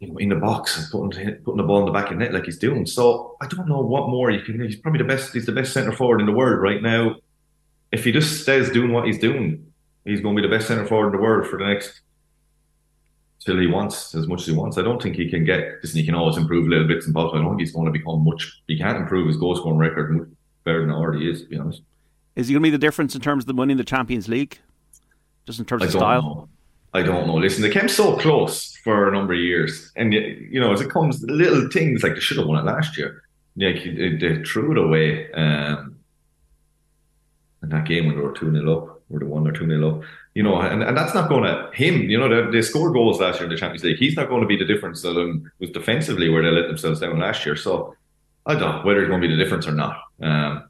you know, in the box and putting putting the ball in the back of net like he's doing. So I don't know what more you can. He's probably the best. He's the best centre forward in the world right now. If he just stays doing what he's doing, he's going to be the best centre forward in the world for the next till he wants as much as he wants. I don't think he can get. Listen, he can always improve little bits and bobs. I don't think he's going to become much. He can't improve his goal scoring record much better than already is. To be honest, Is he going to be the difference in terms of the winning the Champions League? Just in terms I of style? know. I don't know. Listen, they came so close for a number of years, and you know, as it comes, little things like they should have won it last year. Like they, they threw it away. Um, in that game when they were two 0 up, or the one or two 0 up, you know, and, and that's not going to him. You know, they, they scored goals last year in the Champions League. He's not going to be the difference that was defensively where they let themselves down last year. So I don't know whether he's going to be the difference or not. Um,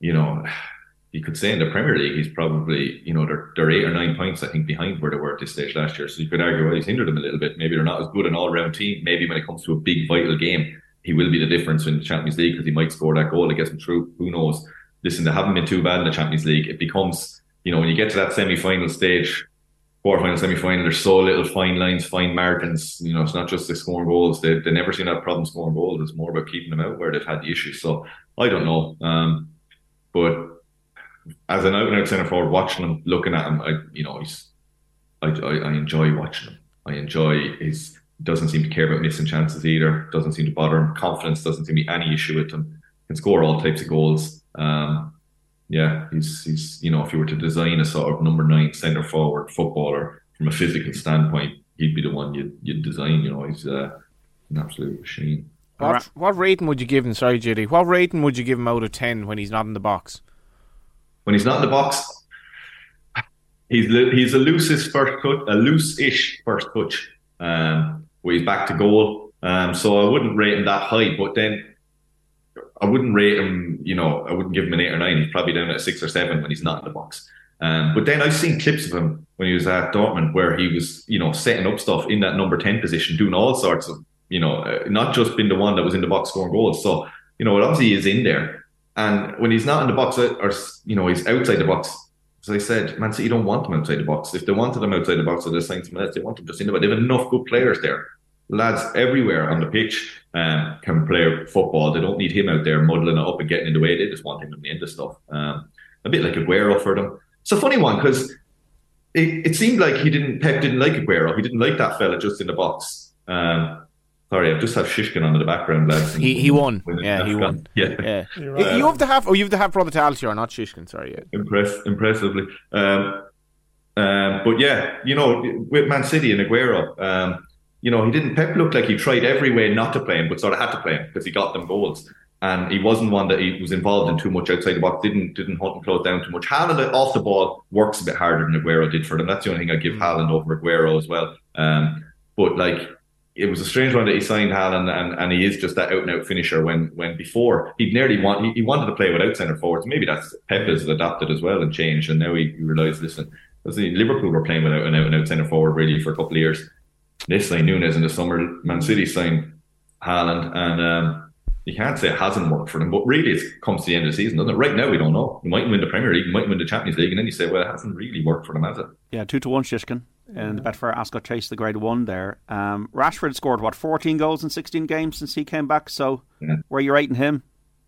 you know, <sighs> you could say in the Premier League, he's probably, you know, they're, they're eight or nine points, I think, behind where they were at this stage last year. So you could argue, well, he's hindered them a little bit. Maybe they're not as good an all round team. Maybe when it comes to a big, vital game, he will be the difference in the Champions League because he might score that goal that gets him through. Who knows? Listen, they haven't been too bad in the Champions League. It becomes, you know, when you get to that semi final stage, quarterfinal, semi final, there's so little fine lines, fine margins. You know, it's not just the scoring goals. They, they never seem to have problems scoring goals. It's more about keeping them out where they've had the issues. So I don't know. Um, but as an out and out centre forward, watching him, looking at him, I you know he's I, I, I enjoy watching him. I enjoy his doesn't seem to care about missing chances either. Doesn't seem to bother him. Confidence doesn't seem to be any issue with him. Can score all types of goals. Um, yeah, he's he's you know if you were to design a sort of number nine centre forward footballer from a physical standpoint, he'd be the one you'd you'd design. You know, he's uh, an absolute machine. What, what rating would you give him? Sorry, Judy. What rating would you give him out of 10 when he's not in the box? when he's not in the box, he's he's a loose-ish first touch, a loose-ish first touch. Um, where he's back to goal. Um, so I wouldn't rate him that high, but then I wouldn't rate him, you know, I wouldn't give him an eight or nine. He's probably down at six or seven when he's not in the box. Um, but then I've seen clips of him when he was at Dortmund where he was, you know, setting up stuff in that number 10 position, doing all sorts of, you know, uh, not just being the one that was in the box scoring goals. So, you know, obviously is in there. And when he's not in the box uh, or, you know, he's outside the box, as I said, Man City don't want him outside the box. If they wanted him outside the box, they're saying something else. They want him just in the box. They have enough good players there. Lads everywhere on the pitch um, can play football. They don't need him out there muddling it up and getting in the way. They just want him in the end of stuff. Um, a bit like Aguero for them. It's a funny one because it, it seemed like he didn't Pep didn't like Aguero. He didn't like that fella just in the box. Um, sorry, I just have Shishkin on in the background, lads. He he won. Yeah, he won. <laughs> Yeah, yeah. Right. You have to have. Oh, you have to have Brother Altior, not Shishkin. Sorry. Yeah. Impress, impressively. Um, um, but yeah, you know, with Man City and Aguero, um, you know, he didn't. Pep looked like he tried every way not to play him, but sort of had to play him because he got them goals and he wasn't one that he was involved in too much outside the box. Didn't didn't hunt and close down too much. Haaland off the ball works a bit harder than Aguero did for them. That's the only thing I give mm. Haaland over Aguero as well. Um, but like it was a strange one that he signed Haaland, and, and he is just that out and out finisher. When when before he'd nearly want he, he wanted to play without centre forwards. Maybe that's Pep has adapted as well and changed, and now he, he realised listen, Liverpool were playing without an out and out centre forward really for a couple of years. They signed Nunez in the summer. Man City signed Haaland, and um, you can't say it hasn't worked for them, but really it comes to the end of the season, doesn't it? Right now, we don't know. You might win the Premier League, you might win the Champions League, and then you say, well, it hasn't really worked for them, has it? Yeah, two to one Shishkin and the Betfair Ascot Chase, the grade one there. Um, Rashford scored, what, 14 goals in 16 games since he came back, so yeah. where are you rating him?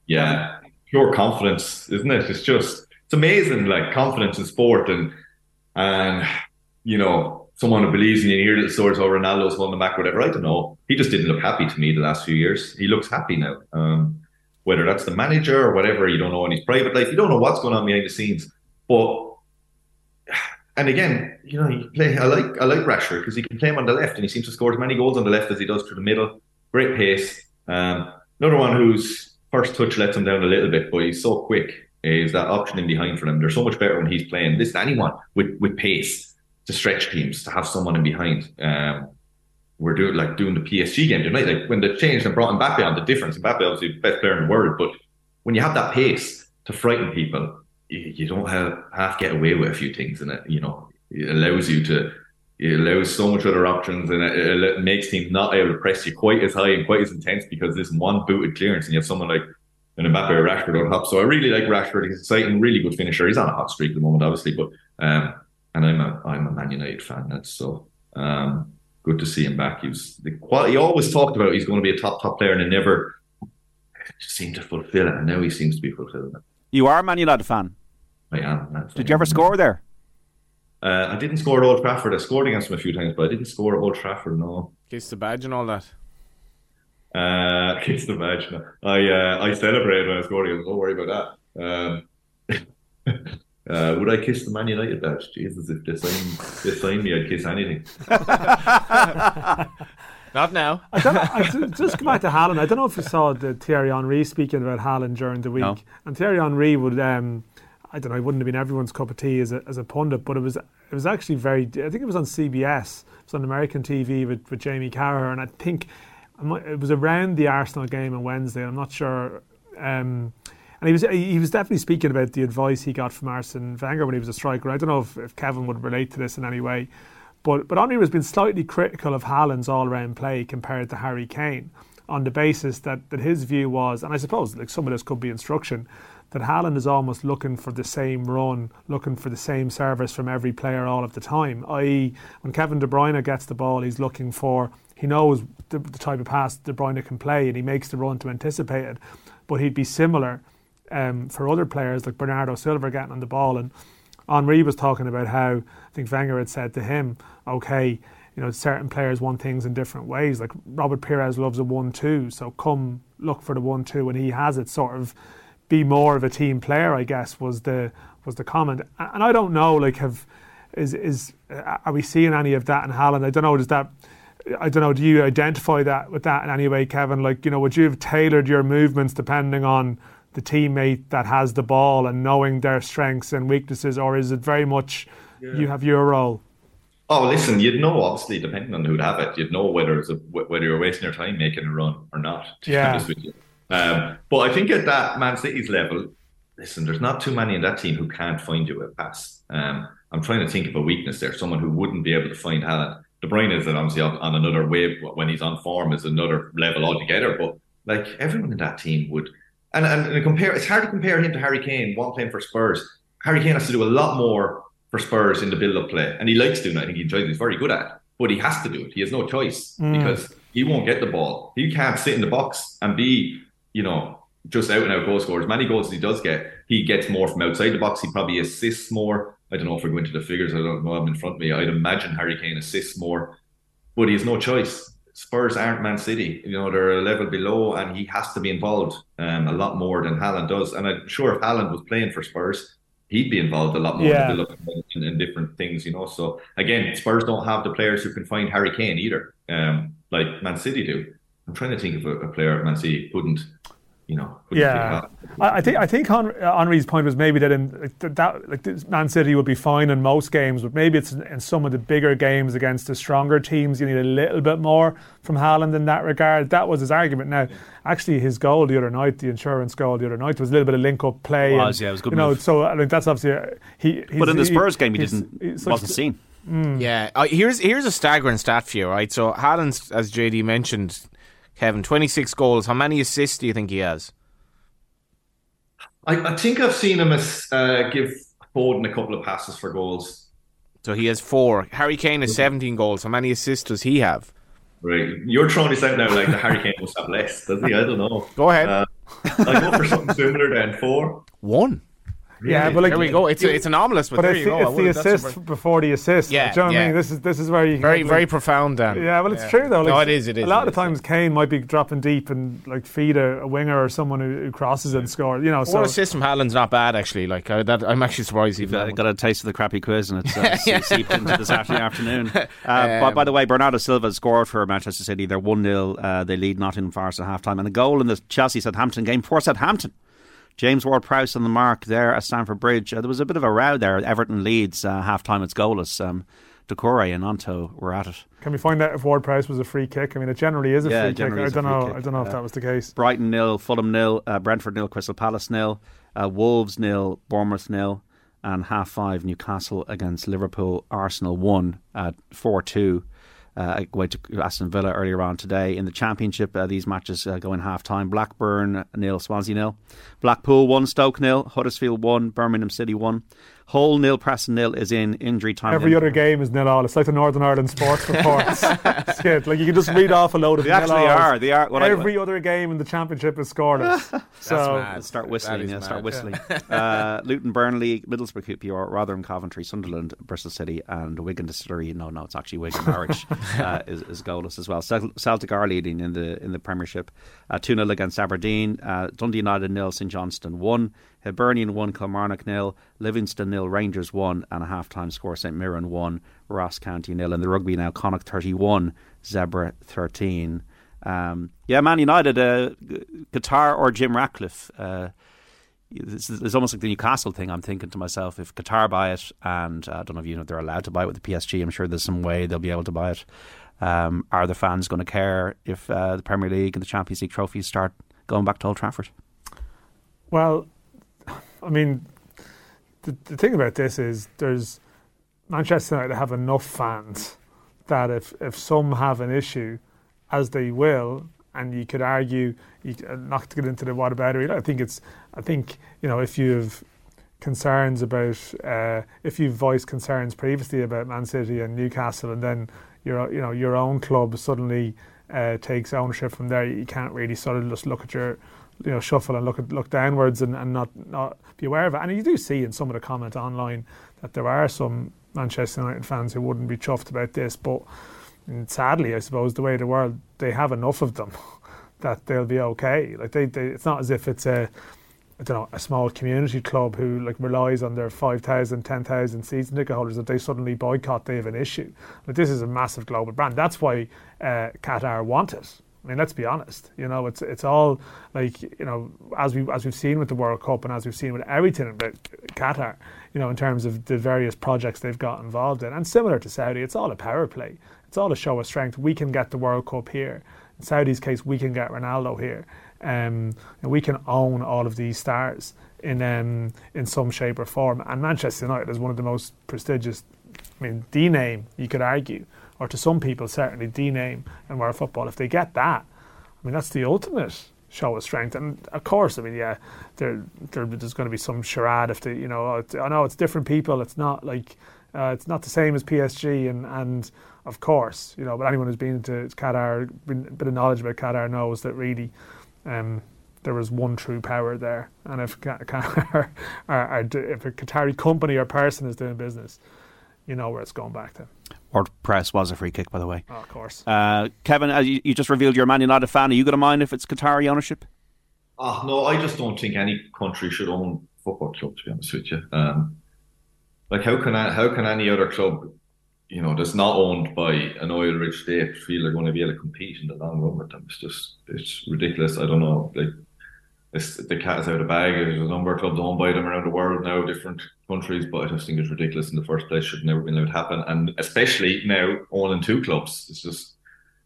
Yeah, pure confidence, isn't it? It's just, it's amazing, like, confidence in sport and, and, you know, someone who believes in you hear little stories Ronaldo's holding the back, whatever. I don't know. He just didn't look happy to me the last few years. He looks happy now. Um, whether that's the manager or whatever, you don't know in his private life. You don't know what's going on behind the scenes. But and again, you know, you play. I like I like Rashford because he can play him on the left, and he seems to score as many goals on the left as he does through the middle. Great pace. Um, another one whose first touch lets him down a little bit, but he's so quick. Is that option in behind for them? They're so much better when he's playing. This anyone with with pace to stretch teams to have someone in behind. Um, we're doing like doing the PSG game tonight. Like when they changed and brought Mbappe on, the difference. Mbappe obviously the best player in the world, but when you have that pace to frighten people, you, you don't have half get away with a few things, and it you know it allows you to. It allows so much other options, and it, it makes teams not able to press you quite as high and quite as intense because this one booted clearance, and you have someone like an Mbappe or Rashford on top. So I really like Rashford. He's exciting, really good finisher. He's on a hot streak at the moment, obviously, but um, and I'm a I'm a Man United fan. That's so um, good to see him back. He was the quality. He always talked about he's going to be a top top player, and he never just seemed to fulfill it. And now he seems to be fulfilling it. You are a Man United fan. I am. Did you ever score there? Uh, I didn't score at Old Trafford. I scored against him a few times, but I didn't score at Old Trafford. No. Kiss the badge and all that. Uh, <laughs> kiss the badge. No. I uh, I celebrated when I scored against. Don't worry about that. Um, <laughs> Uh, would I kiss the Man United badge? Jesus, if they signed, they signed me, I'd kiss anything. <laughs> Not now. I don't I, just come back to Haaland. I don't know if you saw the Thierry Henry speaking about Haaland during the week. No. And Thierry Henry would, um, I don't know, it wouldn't have been everyone's cup of tea as a, as a pundit, but it was it was actually very. I think it was on CBS. It was on American TV with, with Jamie Carragher, and I think it was around the Arsenal game on Wednesday. I'm not sure. Um, and he was he was definitely speaking about the advice he got from Arsene Wenger when he was a striker. I don't know if, if Kevin would relate to this in any way, but but Henry has been slightly critical of Haaland's all round play compared to Harry Kane, on the basis that that his view was, and I suppose like some of this could be instruction, that Haaland is almost looking for the same run, looking for the same service from every player all of the time. I.e., when Kevin De Bruyne gets the ball, he's looking for he knows the, the type of pass De Bruyne can play, and he makes the run to anticipate it. But he'd be similar um, for other players like Bernardo Silva getting on the ball. And Henry was talking about how I think Wenger had said to him, okay, you know, certain players want things in different ways. Like Robert Pires loves a one-two, so come look for the one-two when he has it. Sort of be more of a team player, I guess, was the was the comment. And I don't know, like, have is is are we seeing any of that in Haaland? I don't know. Does that I don't know. Do you identify that with that in any way, Kevin? Like, you know, would you have tailored your movements depending on the teammate that has the ball and knowing their strengths and weaknesses, or is it very much yeah. you have your role? Oh, listen, you'd know obviously depending on who'd have it, you'd know whether it's a, whether you're wasting your time making a run or not. To Yeah. honest with you. Um, but I think at that Man City's level, listen, there's not too many in that team who can't find you a pass. Um, I'm trying to think of a weakness there, someone who wouldn't be able to find Haaland. De Bruyne is obviously on, on another wave when he's on form is another level altogether. But like everyone in that team would, and and, and compare, it's hard to compare him to Harry Kane, one playing for Spurs. Harry Kane has to do a lot more for Spurs in the build-up play, and he likes doing it. I think he enjoys it. He's very good at it, but he has to do it. He has no choice mm. because he won't get the ball. He can't sit in the box and be, you know, just out and out goal scorer. As many goals as he does get, he gets more from outside the box. He probably assists more. I don't know if we're going to the figures. I don't know I'm in front of me. I'd imagine Harry Kane assists more, but he has no choice. Spurs aren't Man City. You know, they're a level below, and he has to be involved um, a lot more than Haaland does. And I'm sure if Haaland was playing for Spurs, he'd be involved a lot more Yeah. in, the in, different things, you know. So again, Spurs don't have the players who can find Harry Kane either, um, like Man City do. I'm trying to think of a, a player at Man City who couldn't, you know. Yeah, think I, I think I think uh, Henry's point was maybe that in like, that, that like Man City would be fine in most games, but maybe it's in, in some of the bigger games against the stronger teams. You need a little bit more from Haaland in that regard. That was his argument. Now, actually, his goal the other night, the insurance goal the other night, was a little bit of link-up play. Was, and, yeah, it was a good You know, move. so I think that's obviously uh, he. he's- But in the he- Spurs game, he he's- didn't he's wasn't seen. Yeah, uh, here's here's a staggering stat for you, right? So Haaland, as JD mentioned, Kevin, 26 goals. How many assists do you think he has? I, I think I've seen him as, uh, give Foden a couple of passes for goals. So he has four. Harry Kane has 17 goals. How many assists does he have? Right, you're throwing this out now like the Harry Kane must have less, does he? I don't know. <laughs> Go ahead. Uh, I go for something similar then. Four. One. Yeah, but like There we go. It's a, it's anomalous, but, But there it's, you go. It's the assist super- before the assist. Yeah, do you know what I yeah. mean? This is this is where you very get, very like- profound. Dan. Yeah, well, it's Yeah. true though. Like, no, it is. It is. A lot of is, times, Kane might be dropping deep and like feed a, a winger or someone who, who crosses and scores. You know, yeah. so Four assists from Haaland's not bad actually. Like uh, that, I'm actually surprised You've even. uh, got a taste of the crappy quiz, and it's uh, <laughs> seeped into this Saturday <laughs> afternoon. Uh, <laughs> by, by the way, Bernardo Silva scored for Manchester City. They're 1 0. Uh, they lead Nottingham Forest at half time. And a goal in the Chelsea Southampton game for Southampton. James Ward Prowse on the mark there at Stamford Bridge. Uh, there was a bit of a row there. Everton leads uh, half time. It's goalless. Um, Doucouré and Anto were at it. can we find out if Ward Prowse was a free kick? I mean, it generally is a Yeah, free kick. I don't know. kick. I don't know if Uh, that was the case. Brighton nil, Fulham nil, uh, Brentford nil, Crystal Palace nil, uh, Wolves nil, Bournemouth nil, and half five Newcastle against Liverpool. Arsenal won at four two. Uh, went to Aston Villa earlier on today in the Championship. Uh, these matches uh, go in half time. Blackburn nil, Swansea nil, Blackpool one, Stoke nil, Huddersfield one, Birmingham City one, Hull nil, Preston nil is in injury time. Every other game is nil all. It's like the Northern Ireland sports reports. <laughs> it's good. Like you can just read off a load of They nil actually alls. are. They are. What I- Every other game in the championship is scoreless. <laughs> so mad. Start whistling, is yeah, start mad. whistling. uh, <laughs> Luton, Burnley, Middlesbrough, QPR, Rotherham, Coventry, Sunderland, Bristol City, and Wigan Distillery. No, no, it's actually Wigan Norwich uh, is, is goalless as well. Celtic are leading in the in the Premiership, uh, two 0 against Aberdeen. Uh, Dundee United nil, St Johnstone one, Hibernian one, Kilmarnock nil, Livingston nil, Rangers one, and a half time score St Mirren one, Ross County nil. And the rugby now, Connacht thirty one, Zebre thirteen. Um, yeah, Man United, uh, Qatar or Jim Ratcliffe. Uh, it's, it's almost like the Newcastle thing. I'm thinking to myself, if Qatar buy it, and uh, I don't know if you know they're allowed to buy it with the PSG. I'm sure there's some way they'll be able to buy it. Um, are the fans going to care if uh, the Premier League and the Champions League trophies start going back to Old Trafford? Well, I mean, the, the thing about this is there's Manchester United have enough fans that if, if some have an issue, as they will, and you could argue, you, uh, not to get into the water battery. I think it's, I think, you know, if you've concerns about, uh, if you've voiced concerns previously about Man City and Newcastle, and then your, you know, your own club suddenly uh, takes ownership from there, you can't really sort of just look at your, you know, shuffle and look at look downwards and, and not not be aware of it. And you do see in some of the comment online that there are some Manchester United fans who wouldn't be chuffed about this, but sadly, I suppose the way the world, they have enough of them <laughs> that they'll be okay. Like they, they it's not as if it's a I don't know, a small community club who like relies on their 5,000, 10,000 season ticket holders that they suddenly boycott, they have an issue. Like this is a massive global brand. That's why uh, Qatar want it I mean, let's be honest. You know, it's it's all like you know, as we as we've seen with the World Cup and as we've seen with everything about Qatar. You know, in terms of the various projects they've got involved in, and similar to Saudi, it's all a power play. It's all a show of strength. We can get the World Cup here. In Saudi's case, we can get Ronaldo here, um, and we can own all of these stars in um, in some shape or form. And Manchester United is one of the most prestigious. I mean, the name you could argue, or to some people certainly the name in world football. If they get that, I mean, that's the ultimate show of strength. And of course, I mean, yeah, there, there there's going to be some charade if they, you know, I know it's different people. It's not like uh, it's not the same as PSG, and and of course, you know, but anyone who's been to Qatar, been, a bit of knowledge about Qatar knows that really. Um, there was one true power there. And if, or, or, <laughs> if a Qatari company or person is doing business, you know where it's going back to. Ward Prowse was a free kick, by the way. Oh, of course. Uh, Kevin, uh, you, you, just revealed you're a Man United fan. Are you going to mind if it's Qatari ownership? Oh, no, I just don't think any country should own football club, to be honest with you. Um, like, how can I, how can any other club, you know, that's not owned by an oil-rich state feel they're going to be able to compete in the long run with them? It's just, it's ridiculous. I don't know. Like, it's, the cat is out of the bag. There's a number of clubs owned by them around the world now, different countries, but I just think it's ridiculous in the first place. Should never been allowed to happen, and especially now owning two clubs. It's just,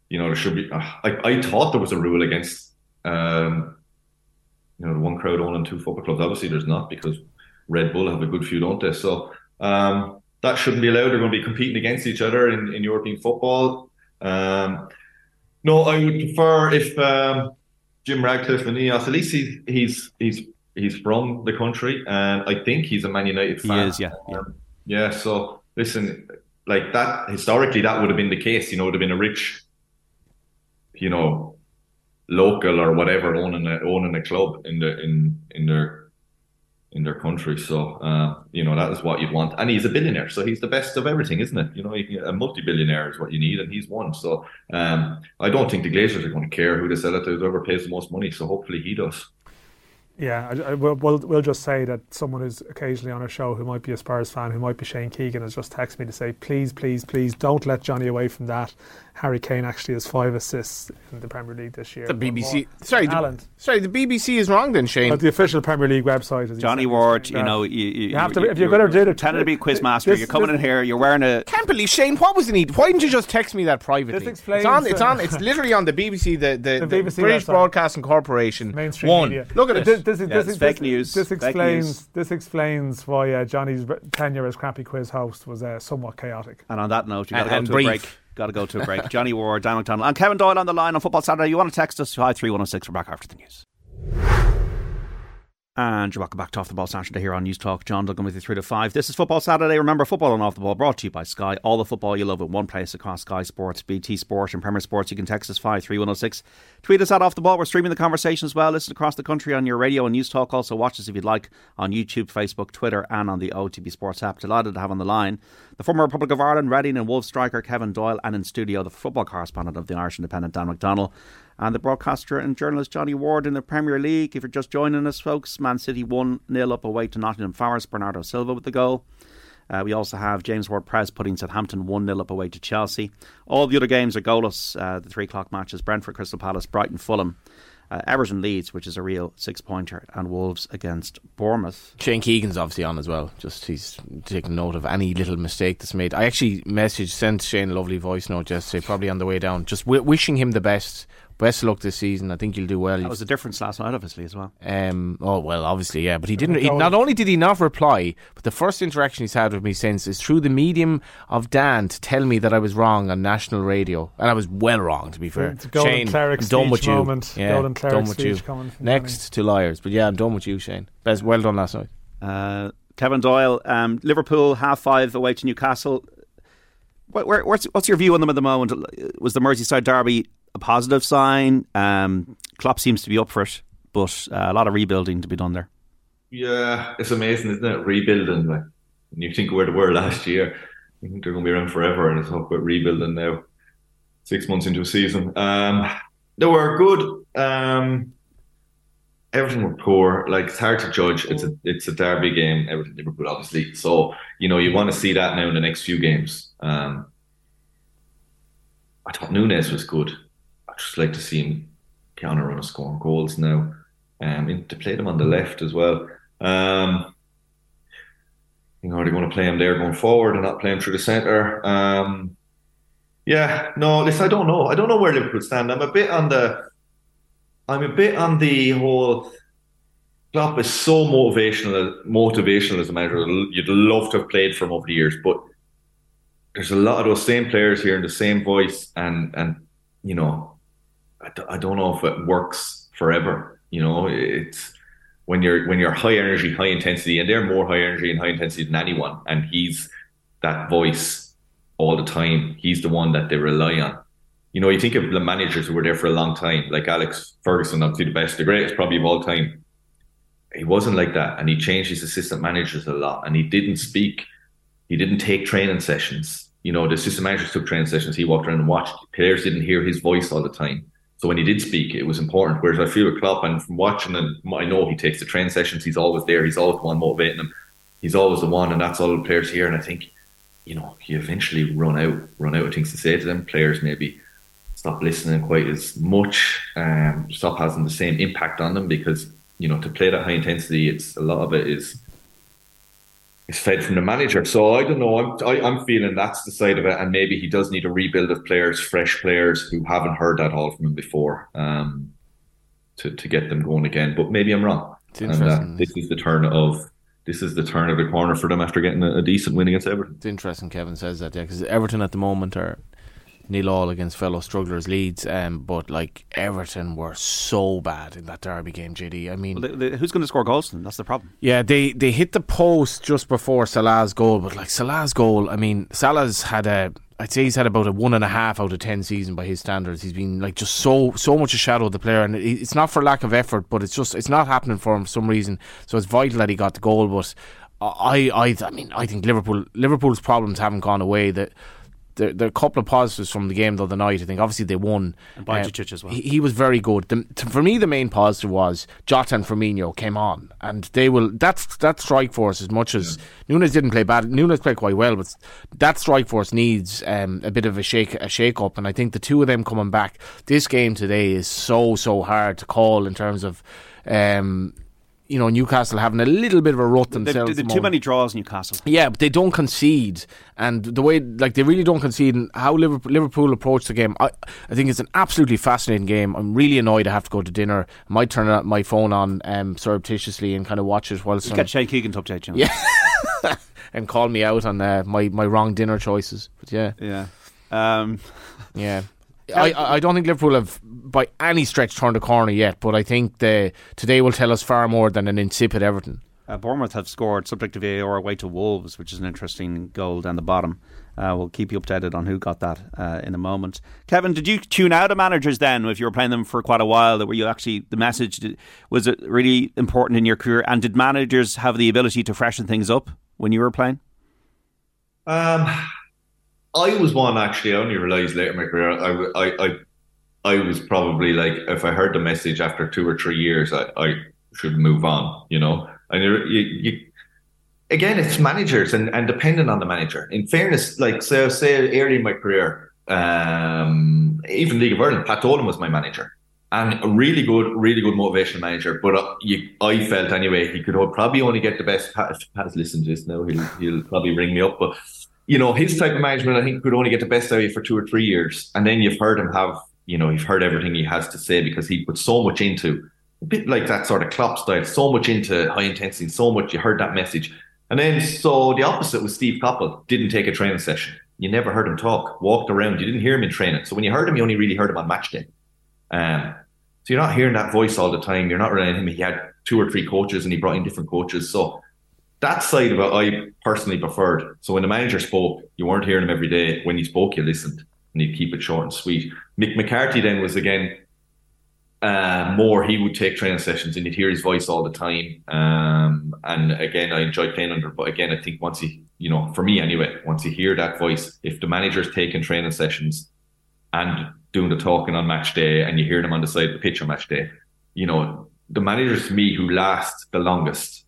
you know, there should be. Uh, I I thought there was a rule against, um, you know, the one crowd owning two football clubs. Obviously, there's not because Red Bull have a good few, don't they? So um, that shouldn't be allowed. They're going to be competing against each other in, in European football. Um, no, I would prefer if. Um, Jim Ratcliffe and Ineos, at least he's he's he's he's from the country, and I think he's a Man United fan. He is, yeah, yeah. Um, yeah. So listen, like that historically, that would have been the case. You know, would have been a rich, you know, local or whatever owning a owning a club in the in in their in their country. So, uh, you know, that is what you'd want. And he's a billionaire. So he's the best of everything, isn't it? You know, a multi billionaire is what you need, and he's one. So um, I don't think the Glazers are going to care who they sell it to, whoever pays the most money. So hopefully he does. Yeah, I, I, we'll, we'll just say that someone who's occasionally on our show who might be a Spurs fan, who might be Shane Keegan, has just texted me to say, please, please, please don't let Johnny away from that. Harry Kane actually has five assists in the Premier League this year. The BBC, sorry, the, sorry, the BBC is wrong then, Shane. But the official Premier League website is Johnny Ward. You know, you, you, you have to if you're going to do it. Tending to be quiz master. This, you're coming this, in here. You're wearing a. Can't believe Shane. What was the need? Why didn't you just text me that privately? This explains. It's on. It's <laughs> on. It's literally on the BBC, the the, the, BBC British website. Broadcasting Corporation. Mainstream one. Media. Look at it. This, this, yeah, this, this fake news. This explains. News. This explains why uh, Johnny's tenure as crappy quiz host was uh, somewhat chaotic. And on that note, you got to go to brief. a break. Got to go to a break. Johnny Ward, Dan McDonnell, and Kevin Doyle on the line on Football Saturday. You want to text us? Hi three one zero six. We're back after the news. And you're welcome back to Off the Ball Saturday here on Newstalk. John Duggan with you 3 to 5. This is Football Saturday. Remember, football and off the ball brought to you by Sky. All the football you love in one place across Sky Sports, BT Sport, and Premier Sports. You can text us 53106. Tweet us at Off the Ball. We're streaming the conversation as well. Listen across the country on your radio and Newstalk. Also, watch us if you'd like on YouTube, Facebook, Twitter, and on the OTB Sports app. Delighted to have on the line the former Republic of Ireland, Reading and Wolves striker Kevin Doyle, and in studio, the football correspondent of the Irish Independent, Dan McDonnell and the broadcaster and journalist Johnny Ward in the Premier League. If you're just joining us, folks, Man City 1 0 up away to Nottingham Forest. Bernardo Silva with the goal. Uh, we also have James Ward Prowse putting Southampton 1 0 up away to Chelsea. All the other games are goalless. Uh, the 3 o'clock matches Brentford, Crystal Palace, Brighton, Fulham. Uh, Everton Leeds, which is a real six pointer, and Wolves against Bournemouth. Shane Keegan's obviously on as well. Just he's taking note of any little mistake that's made. I actually messaged, sent Shane a lovely voice note yesterday, probably on the way down, just w- wishing him the best best of luck this season. I think you'll do well. That was a difference last night, obviously, as well. Um, oh well, obviously, yeah. But he didn't. He, not only did he not reply, but the first interaction he's had with me since is through the medium of Dan to tell me that I was wrong on national radio, and I was well wrong, to be fair. It's a Golden Shane, Cleric I'm done with you. moment. Yeah, Golden Cleric done with you. speech coming from Next to liars, but yeah, I'm done with you, Shane. Best, well done last night. Uh, Kevin Doyle, um, Liverpool half five away to Newcastle. Where, where, what's, what's your view on them at the moment? Was the Merseyside derby a positive sign? Um, Klopp seems to be up for it, but uh, a lot of rebuilding to be done there. Yeah, it's amazing, isn't it? Rebuilding. Like, when you think where they were last year, you think they're going to be around forever, and it's talk about rebuilding now. Six months into a season, um, they were good. Um, everything were poor. Like it's hard to judge. It's a it's a derby game. Everything Liverpool, obviously. So you know you want to see that now in the next few games. Um, I thought Nunez was good. Just like to see him get on a run of scoring goals now. Um, to play them on the left as well. Um, you know, they're going to play him there going forward and not play him through the centre. Um, yeah, no, listen, I don't know. I don't know where Liverpool stand. I'm a bit on the, I'm a bit on the whole. Klopp is so motivational, motivational as a manager. You'd love to have played for over the years, but there's a lot of those same players here in the same voice, and and you know, I d- I don't know if it works forever. You know, it's when you're when you're high energy, high intensity, and they're more high energy and high intensity than anyone, and he's that voice all the time. He's the one that they rely on. You know, you think of the managers who were there for a long time, like Alex Ferguson, obviously the best, the greatest probably of all time. He wasn't like that, and he changed his assistant managers a lot, and he didn't speak. He didn't take training sessions. You know, the assistant managers took training sessions. He walked around and watched. Players didn't hear his voice all the time. So when he did speak, it was important. Whereas I feel with Klopp, and from watching him, I know he takes the train sessions. He's always there. He's always the one motivating them. He's always the one, and that's all the players here. And I think, you know, you eventually run out, run out of things to say to them. Players maybe stop listening quite as much, um, stop having the same impact on them because you know to play that high intensity, it's a lot of it is is fed from the manager. So I don't know. I'm I, am i am feeling that's the side of it, and maybe he does need a rebuild of players, fresh players who haven't heard that all from him before, um, to to get them going again. But maybe I'm wrong. And uh, this is the turn of this is the turn of the corner for them after getting a, a decent win against Everton. It's interesting. Kevin says that yeah, because Everton at the moment are nil all against fellow strugglers Leeds. Um, but like Everton were so bad in that derby game, JD. I mean, well, they, they, who's going to score goals? Then? That's the problem. Yeah, they they hit the post just before Salah's goal, but like Salah's goal, I mean, Salah's had a. I'd say he's had about a one and a half out of ten season by his standards. He's been like just so so much a shadow of the player, and it's not for lack of effort, but it's just it's not happening for him for some reason. So it's vital that he got the goal. But I I I mean I think Liverpool Liverpool's problems haven't gone away. That there, there are a couple of positives from the game the other night. I think obviously they won. And uh, as well. He, he, was very good. The, to, for me, the main positive was Jota and Firmino came on, and they will. That's that strike force as much as yeah. Núñez didn't play bad. Núñez played quite well, but that strike force needs um, a bit of a shake a shake up. And I think the two of them coming back. This game today is so so hard to call in terms of. Um, you know Newcastle having a little bit of a rut themselves. Too many draws, Newcastle. Yeah, but they don't concede, and the way like they really don't concede, and how Liverpool, Liverpool approach the game, I, I think it's an absolutely fascinating game. I'm really annoyed I have to go to dinner. I might turn my phone on um, surreptitiously and kind of watch it while. You get Shane Keegan to update you. Yeah, <laughs> and call me out on uh, my my wrong dinner choices. But yeah, yeah, um. <laughs> yeah. I, I don't think Liverpool have by any stretch turned a corner yet, but I think the today will tell us far more than an insipid Everton. Uh, Bournemouth have scored subject to VAR away to Wolves, which is an interesting goal down the bottom. Uh, we'll keep you updated on who got that uh, in a moment. Kevin, did you tune out of managers then if you were playing them for quite a while? That were you actually the message was it really important in your career? And did managers have the ability to freshen things up when you were playing? Um, I was one actually. I only realised later in my career. I, I, I, I was probably like, if I heard the message after two or three years, I, I should move on. You know, and you, you, again, it's managers and, and depending on the manager. In fairness, like so, say early in my career, um, even League of Ireland, Pat Dolan was my manager. And a really good, really good motivational manager. But uh, you, I felt anyway, he could probably only get the best. Pat, Pat's listening to this now. He'll, he'll probably ring me up. But you know, his type of management, I think, could only get the best out of you for two or three years. And then you've heard him have, you know, you've heard everything he has to say because he put so much into a bit like that sort of Klopp style, so much into high intensity, so much you heard that message. And then so the opposite was Steve Coppell, didn't take a training session. You never heard him talk, walked around, you didn't hear him in training. So when you heard him, you only really heard him on match day. Um, so you're not hearing that voice all the time. You're not relying him. He had two or three coaches and he brought in different coaches. So that side of it I personally preferred. So when the manager spoke, you weren't hearing him every day. When he spoke, you listened and he'd keep it short and sweet. Mick McCarthy then was again uh, more, he would take training sessions and you'd hear his voice all the time. Um, and again, I enjoyed playing under, but again, I think once he, you know, for me anyway, once you hear that voice, if the manager's taking training sessions and doing the talking on match day and you hear them on the side of the pitch on match day, you know, the managers to me who last the longest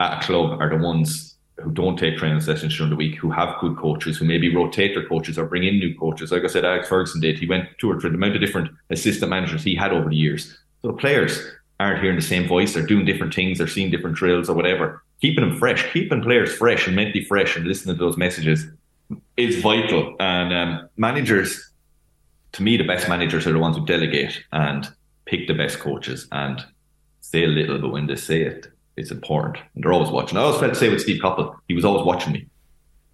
at a club are the ones who don't take training sessions during the week, who have good coaches, who maybe rotate their coaches or bring in new coaches. Like I said, Alex Ferguson did. He went two or three, the amount of different assistant managers he had over the years. So the players aren't hearing the same voice. They're doing different things. They're seeing different drills or whatever. Keeping them fresh, keeping players fresh and mentally fresh and listening to those messages is vital. And um, managers, to me, the best managers are the ones who delegate and pick the best coaches and say a little, but when they say it, it's important. And they're always watching. I always felt the same with Steve Coppell. He was always watching me.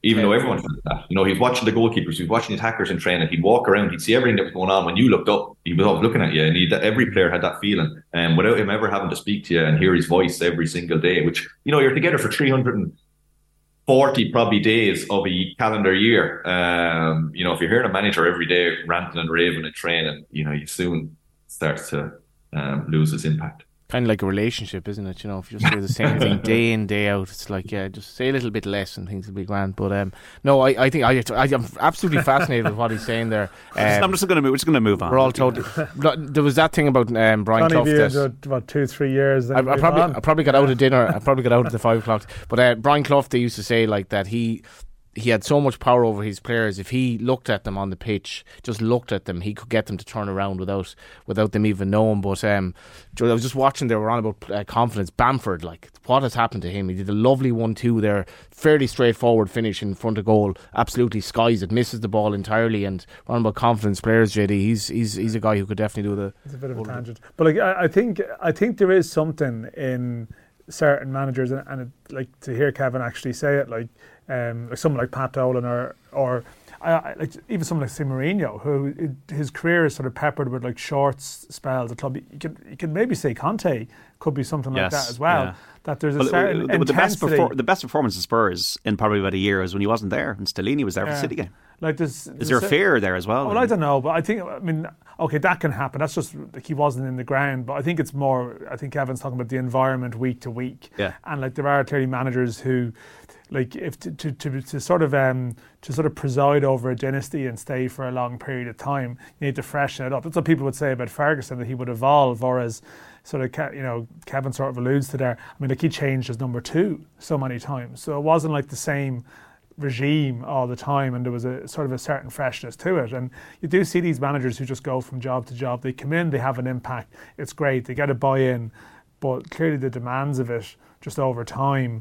Even though everyone felt that. You know, he was watching the goalkeepers, he was watching the attackers in training. He'd walk around, he'd see everything that was going on. When you looked up, he was always looking at you. And he, every player had that feeling. And um, without him ever having to speak to you and hear his voice every single day, which, you know, you're together for 340 probably days of a calendar year. Um, you know, if you're hearing a manager every day ranting and raving and training, you know, you soon starts to um, lose its impact kind of like a relationship, isn't it? You know, if you just do the same thing <laughs> day in day out, it's like yeah, just say a little bit less and things will be grand. But um, no, I, I think I, I am absolutely fascinated with what he's saying there. <laughs> Um, I'm just going to move. We're just going to move on. We're all told. there was that thing about um, Brian Clough. About two, three years. I, I probably, I probably got out of dinner. I probably got out at the five o'clock. But uh, Brian Clough, they used to say like that he he had so much power over his players. If he looked at them on the pitch, just looked at them, he could get them to turn around without without them even knowing. But um, I was just watching. They were on about uh, confidence. Bamford, like what has happened to him? He did a lovely one-two there, fairly straightforward finish in front of goal. Absolutely skies it, misses the ball entirely. And on about confidence players, JD, he's he's he's a guy who could definitely do the. It's a bit of a tangent, but like I, I think I think there is something in certain managers, and, and it, like to hear Kevin actually say it, like um, like someone like Pat Dolan or or I, like even someone like Sim Mourinho, who it, his career is sort of peppered with like short spells at club. You can you can maybe say Conte could be something yes, like that as well. Yeah. That there's a well, certain the, the best intensity. the best performance of Spurs in probably about a year is when he wasn't there and Stellini was there for the City game. like there's, Is there a fear there as well? Well, I don't know, but I think I mean, okay, that can happen. That's just like he wasn't in the ground, but I think it's more. I think Kevin's talking about the environment week to week. Yeah. and like there are clearly managers who, like, if to to, to, to sort of um to sort of preside over a dynasty and stay for a long period of time, you need to freshen it up. That's what people would say about Ferguson that he would evolve, or as sort of you know Kevin sort of alludes to there. I mean, like he changed his number two so many times, so it wasn't like the same regime all the time and there was a sort of a certain freshness to it and you do see these managers who just go from job to job they come in they have an impact it's great they get a buy-in but clearly the demands of it just over time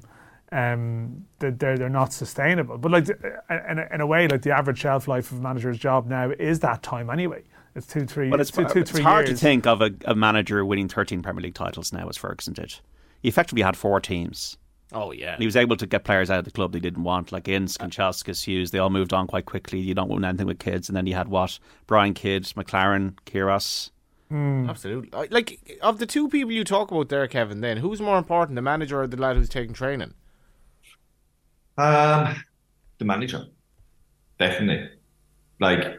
um, they're, they're they're not sustainable but like in a, in a way like the average shelf life of a manager's job now is that time anyway it's two three But it's, two, two, it's three hard years. to think of a, a manager winning 13 Premier League titles now as Ferguson did. He effectively had four teams. Oh yeah. And he was able to get players out of the club they didn't want, like Ince, Kanchelskis, Hughes. They all moved on quite quickly. You don't win anything with kids. And then you had what? Brian Kidd, McClaren, Queiroz. Absolutely. Like of the two people you talk about there, Kevin. Then who's more important, the manager or the lad who's taking training? Um, the manager, definitely. Like,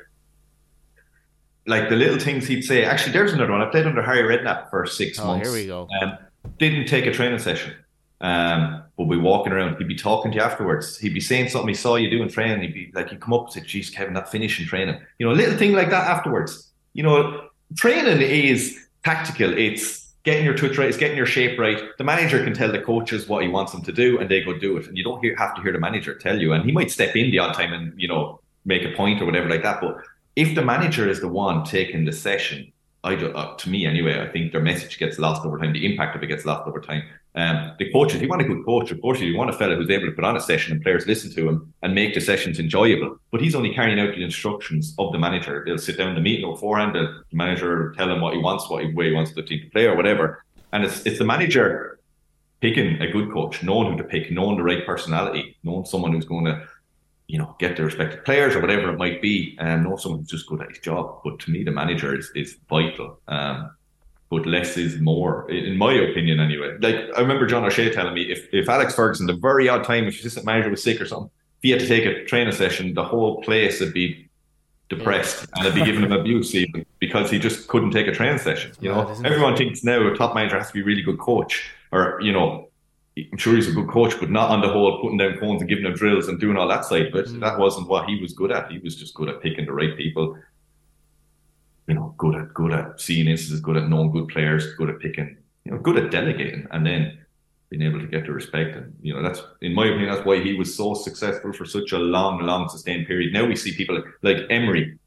like the little things he'd say. Actually, there's another one. I played under Harry Redknapp for six Oh, months. here we go. Um, didn't take a training session. Um, but we walking around. He'd be talking to you afterwards. He'd be saying something he saw you doing training. He'd be like, he'd come up and say, "Geez, Kevin, that finishing training." You know, a little thing like that afterwards. You know, training is tactical. It's getting your twitch right. It's getting your shape right. The manager can tell the coaches what he wants them to do, and they go do it. And you don't hear, have to hear the manager tell you. And he might step in the odd time and you know make a point or whatever like that. But if the manager is the one taking the session, I do, uh, to me anyway, I think their message gets lost over time. The impact of it gets lost over time. Um, the coaches, you want a good coach, of course, you want a fellow who's able to put on a session and players listen to him and make the sessions enjoyable. But he's only carrying out the instructions of the manager. They'll sit down in the meeting beforehand. The manager will tell him what he wants, what he, way he wants the team to play, or whatever. And it's it's the manager picking a good coach, knowing who to pick, knowing the right personality, knowing someone who's going to you know, get the respective players or whatever it might be, and know someone who's just good at his job. But to me, the manager is, is vital. Um, but less is more, in my opinion, anyway. Like I remember John O'Shea telling me if, if Alex Ferguson, the very odd time, if his assistant manager was sick or something, if he had to take a training session, the whole place would be depressed and it'd be giving him abuse even because he just couldn't take a training session. You know, mad, isn't it? everyone thinks now a top manager has to be a really good coach, or you know, I'm sure he's a good coach, but not on the whole putting down phones and giving them drills and doing all that side. But Mm. that wasn't what he was good at. He was just good at picking the right people. You know, good at good at seeing instances, good at knowing good players, good at picking. You know, good at delegating, and then being able to get the respect. And, you know, that's, in my opinion, that's why he was so successful for such a long, long sustained period. Now we see people like Emery,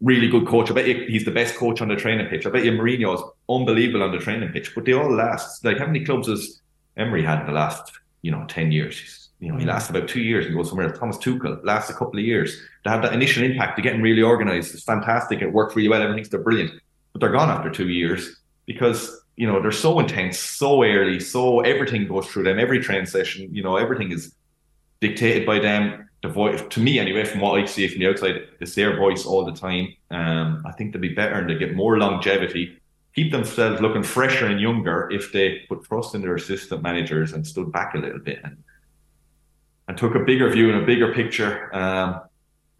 really good coach. I bet you he's the best coach on the training pitch. I bet you Mourinho is unbelievable on the training pitch, but they all last. Like, how many clubs has Emery had in the last, you know, 10 years? You know, he mm. lasts about two years and goes somewhere else. Thomas Tuchel lasts a couple of years. To have that initial impact, to getting really organised, it's fantastic. It worked really well. Everything's they're brilliant, but they're gone after two years because you know they're so intense, so early, so everything goes through them. Every train session, you know, everything is dictated by them. The voice, to me anyway, from what I see from the outside, it's their voice all the time. Um, I think they'll be better and they get more longevity, keep themselves looking fresher and younger if they put trust in their assistant managers and stood back a little bit and and took a bigger view and a bigger picture. Um,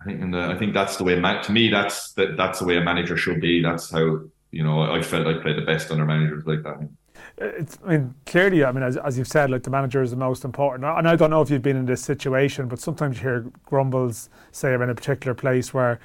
I think, the, I think that's the way. to me, that's that, that's the way a manager should be. That's how you know, I felt I played the best under managers like that. It's, I mean, clearly, I mean, as, as you've said, like the manager is the most important. And I don't know if you've been in this situation, but sometimes you hear grumbles, say, in a particular place where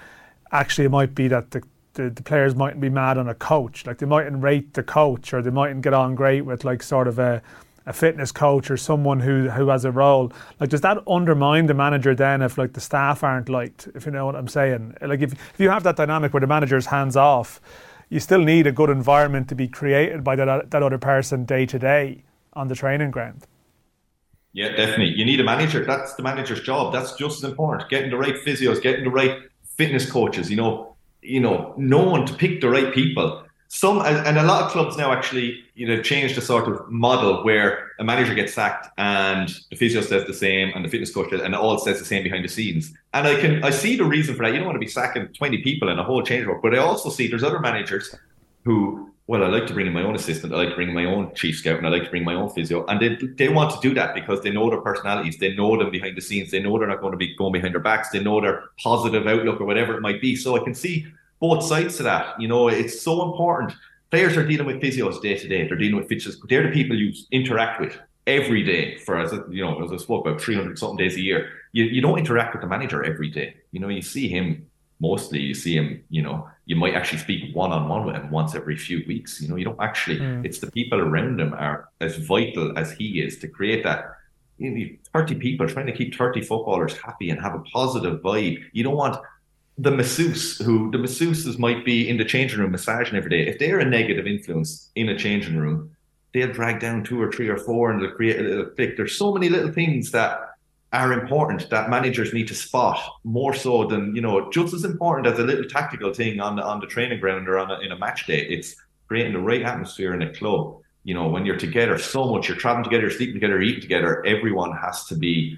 actually it might be that the, the, the players mightn't be mad on a coach. Like they mightn't rate the coach or they mightn't get on great with like sort of a, a fitness coach or someone who who has a role. Like, does that undermine the manager then if like the staff aren't liked? If you know what I'm saying. Like, if if you have that dynamic where the manager's hands off, you still need a good environment to be created by that, that other person day to day on the training ground. Yeah, definitely. You need a manager. That's the manager's job. That's just as important. Getting the right physios, getting the right fitness coaches. You know, you know, knowing to pick the right people some and a lot of clubs now actually you know changed the sort of model where a manager gets sacked and the physio says the same and the fitness coach and it all says the same behind the scenes. And i can i see the reason for that. You don't want to be sacking 20 people in a whole change work but i also see there's other managers who well i like to bring in my own assistant i like to bring in my own chief scout and i like to bring my own physio and they, they want to do that because they know their personalities they know them behind the scenes they know they're not going to be going behind their backs they know their positive outlook or whatever it might be. So i can see both sides to that. You know, it's so important. Players are dealing with physios day to day. They're dealing with physios. They're the people you interact with every day for as you know as I spoke about 300 something days a year. You you don't interact with the manager every day. You know, you see him mostly. You see him. You know, you might actually speak one on one with him once every few weeks. You know, you don't actually. Mm. It's the people around him are as vital as he is to create that. You know, 30 people trying to keep 30 footballers happy and have a positive vibe. You don't want the masseuse who the masseuses might be in the changing room massaging every day. If they're a negative influence in a changing room, they'll drag down two or three or four and they'll create a little clique. There's so many little things that are important that managers need to spot more so than you know just as important as a little tactical thing on the on the training ground or on a, in a match day. It's creating the right atmosphere in a club. You know, when you're together so much, you're traveling together, sleeping together, eating together. Everyone has to be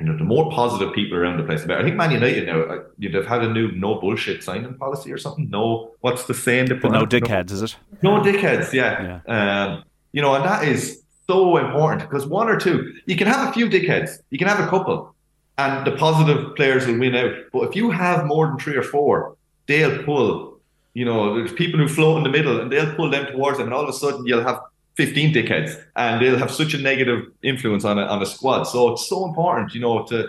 you know, the more positive people around the place, the better. I think Man United now, uh, you'd have had a new no bullshit signing policy or something. No, what's the saying? The no dickheads, no, is it? No dickheads, yeah. yeah. Um, you know, and that is so important because one or two, you can have a few dickheads, you can have a couple, and the positive players will win out. But if you have more than three or four, they'll pull. You know, there's people who float in the middle, and they'll pull them towards them, and all of a sudden you'll have 15 dickheads and they'll have such a negative influence on a, on a squad. So it's so important, you know, to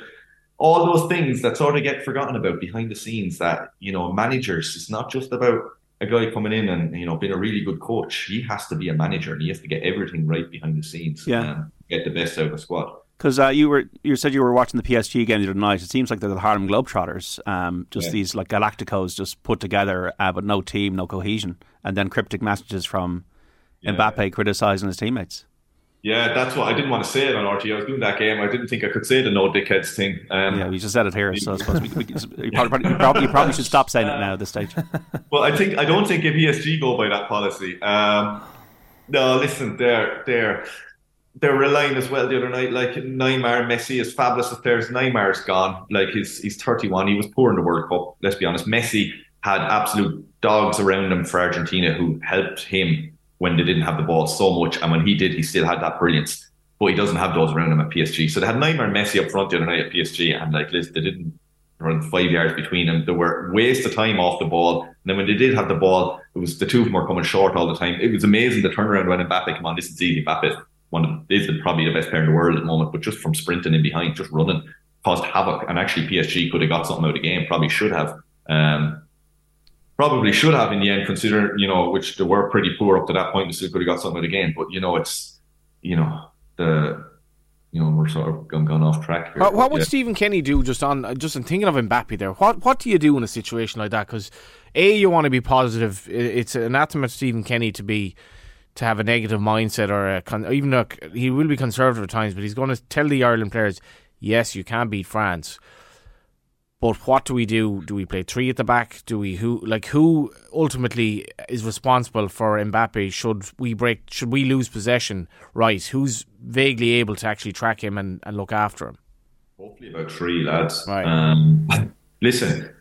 all those things that sort of get forgotten about behind the scenes that, you know, managers, it's not just about a guy coming in and, you know, being a really good coach. He has to be a manager and he has to get everything right behind the scenes yeah. and get the best out of a squad. Because uh, you were you said you were watching the PSG game the other night. It seems like they're the Harlem Globetrotters, um, just yeah. these like Galacticos just put together, uh, but no team, no cohesion, and then cryptic messages from yeah. Mbappe criticising his teammates. Yeah, that's what I didn't want to say it on RTÉ. I was doing that game. I didn't think I could say the no dickheads thing. Um, yeah, we just said it here, so I <laughs> suppose we, we, you, probably, you, probably, you, probably, should stop <laughs> saying it now at this stage. well, I think I don't think if PSG go by that policy. Um, no, listen, they're they're they're relying as well the other night. Like Neymar, Messi, as fabulous as players, Neymar's gone. Like he's he's 31. He was poor in the World Cup. Let's be honest. Messi had absolute dogs around him for Argentina who helped him when they didn't have the ball so much. And when he did, he still had that brilliance. But he doesn't have those around him at PSG. So they had Neymar and Messi up front the other night at PSG, and like Liz, they didn't run five yards between them. They were waste of time off the ball. And then when they did have the ball, it was the two of them were coming short all the time. It was amazing the turnaround when Mbappe came on. This is easy. Mbappe one of is probably the best player in the world at the moment, but just from sprinting in behind, just running, caused havoc. And actually PSG could have got something out of the game, probably should have. Um, probably should have in the end, considering you know which they were pretty poor up to that point. They still could have got something of the game, but you know it's you know the you know we're sort of gone, gone off track here. What, what would Yeah. Stephen Kenny do just on just in thinking of Mbappe there? What what do you do in a situation like that? Because a you want to be positive. It's anathema to Stephen Kenny to be to have a negative mindset or a con- even a, he will be conservative at times, but he's going to tell the Ireland players, yes, you can beat France. But what do we do? Do we play three at the back? Do we who like who ultimately is responsible for Mbappe? Should we break? Should we lose possession? Right? Who's vaguely able to actually track him and, and look after him? Hopefully about three lads. Right. Um, <laughs> listen,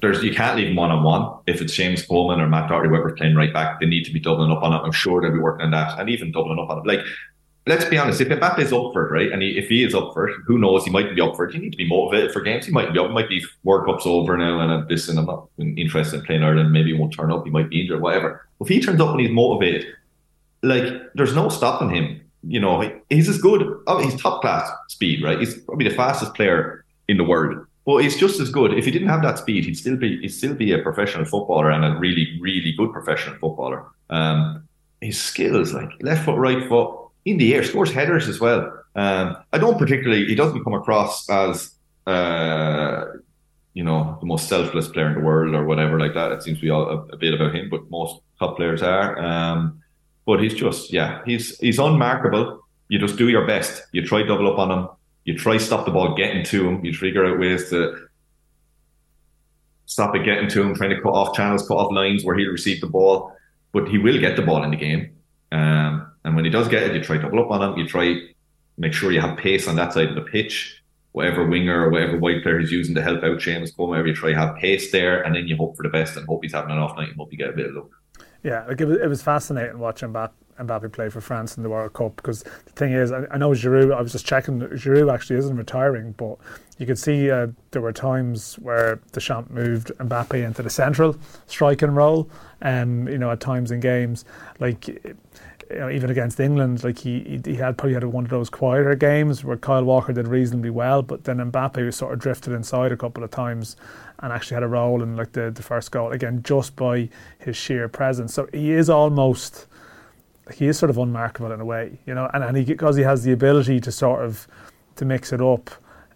there's you can't leave them one on one. If it's James Coleman or Matt Doherty, whoever's playing right back, they need to be doubling up on it. I'm sure they'll be working on that, and even doubling up on it. Like, let's be honest, if Mbappe's up for it, right, and he, if he is up for it, who knows? He might be up for it. You need to be motivated for games. He might be up. Might be World Cup's over now, and uh, listen, I'm not interested in playing Ireland. Maybe he won't turn up. He might be injured, whatever. If he turns up and he's motivated, like there's no stopping him. You know, he- he's as good. Oh, he's top class speed, right? He's probably the fastest player in the world. But he's just as good. If he didn't have that speed, he'd still be he'd still be a professional footballer and a really really good professional footballer. Um, his skills, like left foot, right foot, in the air, scores headers as well. Um, I don't particularly. He doesn't come across as uh, you know the most selfless player in the world or whatever like that. It seems to be all, a, a bit about him, but most top players are. Um, but he's just yeah, he's he's unmarkable. You just do your best. You try double up on him. You try stop the ball getting to him. You figure out ways to stop it getting to him, trying to cut off channels, cut off lines where he'll receive the ball. But he will get the ball in the game. Um, and when he does get it, you try to double up on him. You try make sure you have pace on that side of the pitch. Whatever winger or whatever wide player he's using to help out James Coleman, you try have pace there, and then you hope for the best and hope he's having an off night and hope you get a bit of luck. Yeah, like it was, it was fascinating watching Mbappe, Mbappe play for France in the World Cup because the thing is, I, I know Giroud. I was just checking. Giroud actually isn't retiring, but you could see uh, there were times where Deschamps moved Mbappe into the central striking role. Um, you know, at times in games, like you know, even against England, like he he had probably had one of those quieter games where Kyle Walker did reasonably well, but then Mbappe was sort of drifted inside a couple of times and actually had a role in like the, the first goal again just by his sheer presence. So he is almost he is sort of unmarkable in a way, you know, and, and he because he has the ability to sort of to mix it up.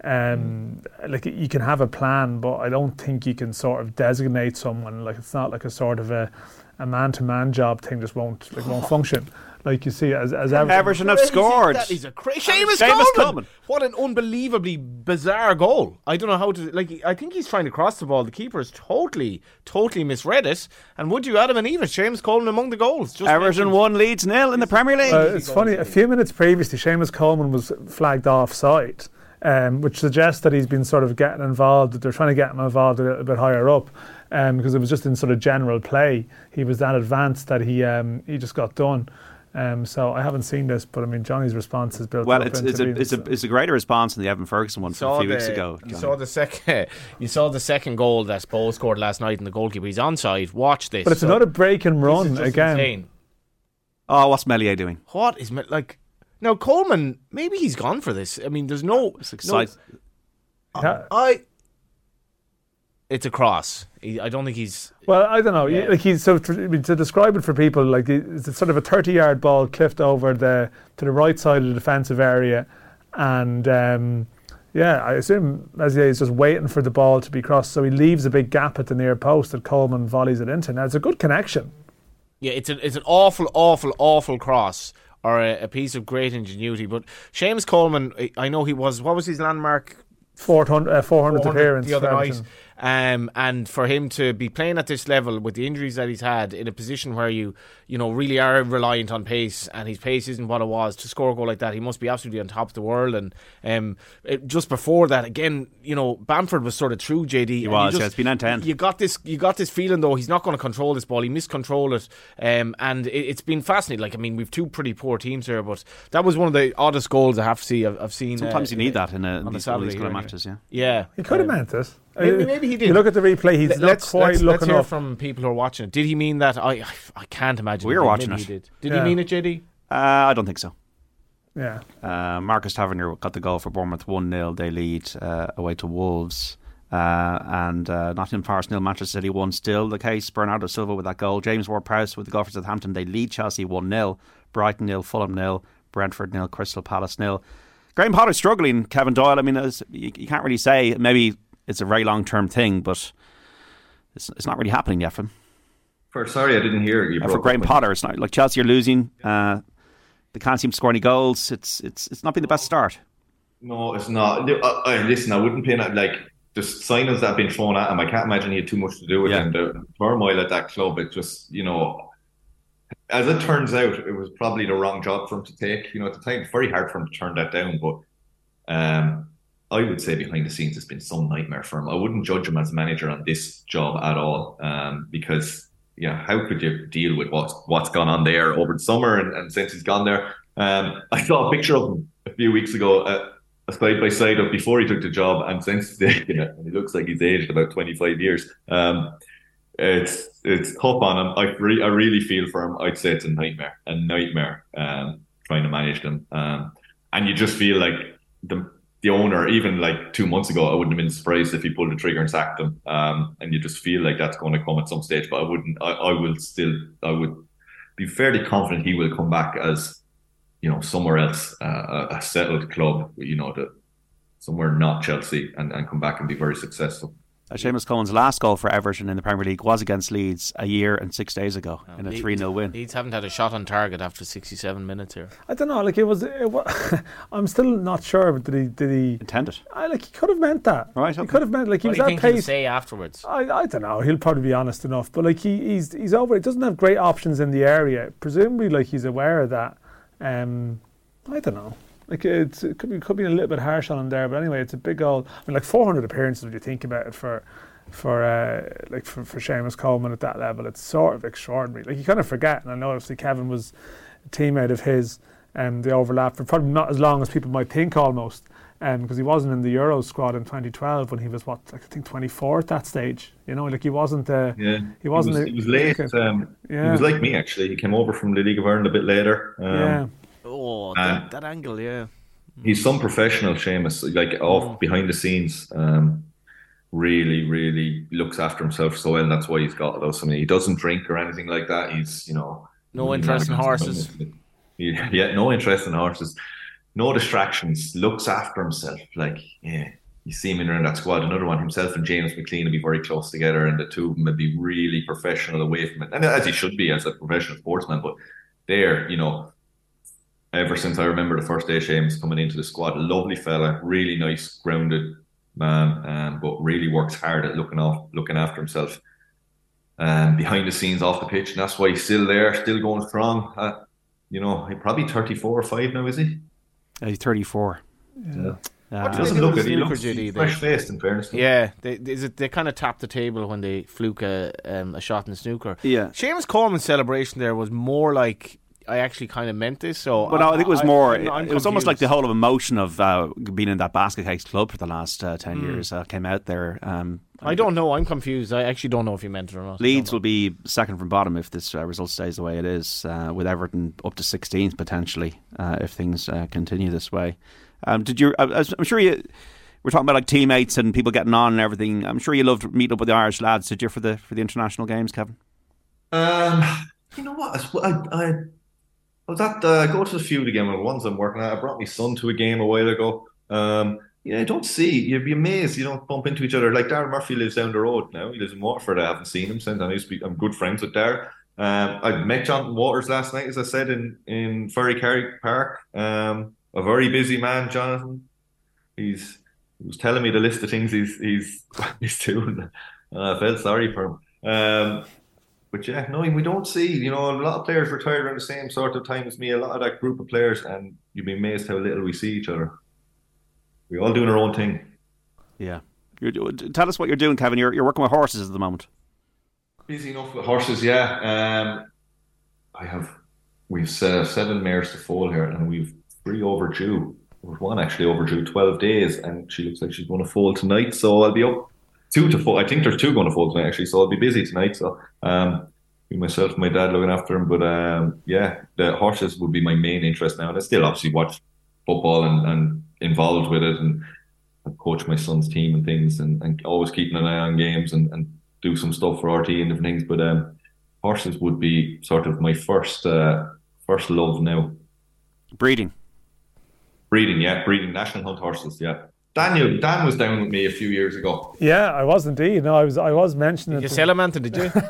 Um, like you can have a plan, but I don't think you can sort of designate someone. Like it's not like a sort of a a man to man job thing just won't like won't function. Like you see, as as Everton, Everton have scored. That is a crazy. Seamus, Seamus Coleman. Coleman. What an unbelievably bizarre goal. I don't know how to like. I think he's trying to cross the ball. The keeper has totally, totally misread it. And would you, Adam and Eva, James Coleman among the goals? Just Everton mentioned. one leads nil in the Premier League. Uh, it's funny. A few minutes previously, Seamus Coleman was flagged offside, um, which suggests that he's been sort of getting involved. That they're trying to get him involved a little bit higher up, um, because it was just in sort of general play. He was that advanced that he um, he just got done. Um, so I haven't seen this, but I mean Johnny's response is built well, up it's it's a, being- it's a it's a greater response than the Evan Ferguson one from a few the, weeks ago. You saw the second. <laughs> You saw the second goal that Bo scored last night, and the goalkeeper he's onside. Watch this. but it's So another break and this run is just again. insane. Oh, what's Meslier doing? What is me- like? Now Coleman, maybe he's gone for this. I mean, there's no. It's no exciting. Yeah. I. It's a cross. He, I don't think he's. Well, I don't know. Yeah. Like he's so to, I mean, to describe it for people, like it's sort of a thirty-yard ball clipped over the to the right side of the defensive area, and um, yeah, I assume Meslier is just waiting for the ball to be crossed, so he leaves a big gap at the near post that Coleman volleys it into. Now it's a good connection. Yeah, it's a, it's an awful, awful, awful cross or a, a piece of great ingenuity. But Seamus Coleman, I- know he was. What was his landmark 400, uh, 400th 400 appearance the other night. Everton. Um, and for him to be playing at this level with the injuries that he's had in a position where you you know really are reliant on pace and his pace isn't what it was to score a goal like that he must be absolutely on top of the world and um, it, just before that again you know Bamford was sort of true JD he was, yeah, it's been end to you got this you got this feeling though he's not going to control this ball he miscontrolled it um, and it, it's been fascinating like I mean we've two pretty poor teams here but that was one of the oddest goals I have to see I've, I've seen Sometimes uh, you need that in, a, on in the these, these kind of matches. Yeah. yeah He could have Um, meant it. Maybe, Uh, maybe he did. You look at the replay; he's Let- not let's, quite let's, let's looking hear up. from people who are watching it. Did he mean that? I I can't imagine. We he were watching Maybe it. He did. Did Yeah. he mean it, JD? Uh, I don't think so. yeah, Uh, Marcus Tavernier got the goal for Bournemouth 1 0. They lead uh, away to Wolves. Uh, and uh, Nottingham Forest nil, Manchester City 1 still the case. Bernardo Silva with that goal. James Ward Prowse with the goal for Southampton. They lead Chelsea 1 0. Brighton nil, Fulham nil. Brentford nil, Crystal Palace nil. Graham Potter struggling. Kevin Doyle. I mean, you, you, can't really say. Maybe it's a very long term thing, but it's, it's not really happening yet for him. For sorry, I didn't hear you. Uh, for Graham Potter, it's not like Chelsea are losing. Uh, they can't seem to score any goals. It's it's it's not been the best start. No, it's not. Uh, listen, I wouldn't pay like the signings that have been thrown at him. I can't imagine he had too much to do with yeah. The turmoil at that club, it just you know, as it turns out, it was probably the wrong job for him to take. You know, at the time, it's very hard for him to turn that down. But um, I would say behind the scenes, it's been some nightmare for him. I wouldn't judge him as a manager on this job at all, um, because yeah, how could you deal with what's what's gone on there over the summer and, and since he's gone there? Um, I saw a picture of him a few weeks ago, uh, a side by side of before he took the job and since taking it, and he looks like he's aged about twenty five years. Um, it's it's tough on him. I re- I really feel for him. I'd say it's a nightmare, a nightmare um, trying to manage them. Um, and you just feel like the the owner, even like two months ago, I wouldn't have been surprised if he pulled the trigger and sacked him. Um, and you just feel like that's going to come at some stage. But I wouldn't. I, I will still. I would be fairly confident he will come back as you know somewhere else, uh, a settled club. You know, the somewhere not Chelsea, and, and come back and be very successful. Uh, Seamus Coleman's last goal for Everton in the Premier League was against Leeds a year and six days ago oh, in a 3 0 win. Leeds haven't had a shot on target after 67 minutes here. I don't know, like it was, it was <laughs> I'm still not sure, but did he, did he intend it? I, like he could have meant that. Right, okay. He could have meant, like he what was that pace. say afterwards? I, I don't know, he'll probably be honest enough, but like he, he's, he's over, he doesn't have great options in the area. Presumably, like he's aware of that. Um, I don't know. Like it's, it could be could be a little bit harsh on him there, but anyway, it's a big old. I mean, like 400 appearances when you think about it for for uh, like for, for Seamus Coleman at that level. It's sort of extraordinary. Like you kind of forget, and I know obviously Kevin was a teammate of his, and um, they overlapped for probably not as long as people might think almost, because um, he wasn't in the Euro squad in 2012 when he was what I think 24 at that stage. You know, like he wasn't. Uh, yeah, he wasn't. He was, a, he was late. um, yeah. he was like me actually. He came over from the League of Ireland a bit later. Um, yeah. Oh, that, that angle, yeah. He's some professional, Seamus, like off mm. behind the scenes. Um, really, really looks after himself so well. That's why he's got those. I mean, he doesn't drink or anything like that. He's, you know, no interest in horses. Yeah, <laughs> yeah, no interest in horses. No distractions. Looks after himself. Like, yeah, you see him in around that squad. Another one, himself and James McLean will be very close together, and the two of them will be really professional away from it, and as he should be as a professional sportsman. But there, you know, ever since I remember the first day James coming into the squad, lovely fella, really nice, grounded, man, um, but really works hard at looking off, looking after himself, um, behind the scenes, off the pitch, and that's why he's still there, still going strong. Uh, you know, he's probably thirty four or five now, is he? Uh, he's thirty four. Yeah. Uh, he doesn't look it. He looks fresh faced. In fairness, yeah, they, it, they kind of tap the table when they fluke a, um, a shot in the snooker. Yeah, Seamus Coleman's celebration there was more like I actually kind of meant this. So, but I, I think it was more. I, it, was almost like the whole of emotion of uh, being in that basket case club for the last uh, ten mm. years uh, came out there. Um, I don't know. I'm confused. I actually don't know if you meant it or not. Leeds will be second from bottom if this uh, result stays the way it is, uh, with Everton up to 16th potentially uh, if things continue this way. Um, did you? I, am sure you. We're talking about like teammates and people getting on and everything. I'm sure you loved meeting up with the Irish lads. Did you for the for the international games, Kevin? Um, you know what? I, I I was at uh, go to the feud again with the ones I'm working at. I brought my son to a game a while ago. Um, I don't see. You'd be amazed. You don't bump into each other. Like Darren Murphy lives down the road now. He lives in Waterford. I haven't seen him since. I used to be. I'm good friends with Darren. Um, I met Jonathan Walters last night, as I said in in Ferrycarrig Park. Um, a very busy man, Jonathan. He's he was telling me the list of things he's he's <laughs> he's doing. I felt sorry for him. Um, but yeah, no, we don't see, you know, a lot of players retire around the same sort of time as me, a lot of that group of players, and you'd be amazed how little we see each other. We're all doing our own thing. Yeah. You're, tell us what you're doing, Kevin. You're, you're working with horses at the moment. Busy enough with horses, yeah. Um, I have, we've uh, seven mares to foal here, and we've three overdue. There's one actually overdue 12 days, and she looks like she's going to foal tonight, so I'll be up two to four. I think there's two going to fold tonight actually, so I'll be busy tonight. So um, myself and my dad looking after him. But um, yeah, the horses would be my main interest now, and I still obviously watch football and, and involved with it, and I coach my son's team and things, and, and always keeping an eye on games and, and do some stuff for RTÉ and different things. But um, horses would be sort of my first uh, first love now. Breeding. Breeding, yeah, breeding national hunt horses, yeah. Daniel, Dan was down with me a few years ago. Yeah, I was indeed. No, I was. I was mentioning. You it. sell him, Anthony, did you?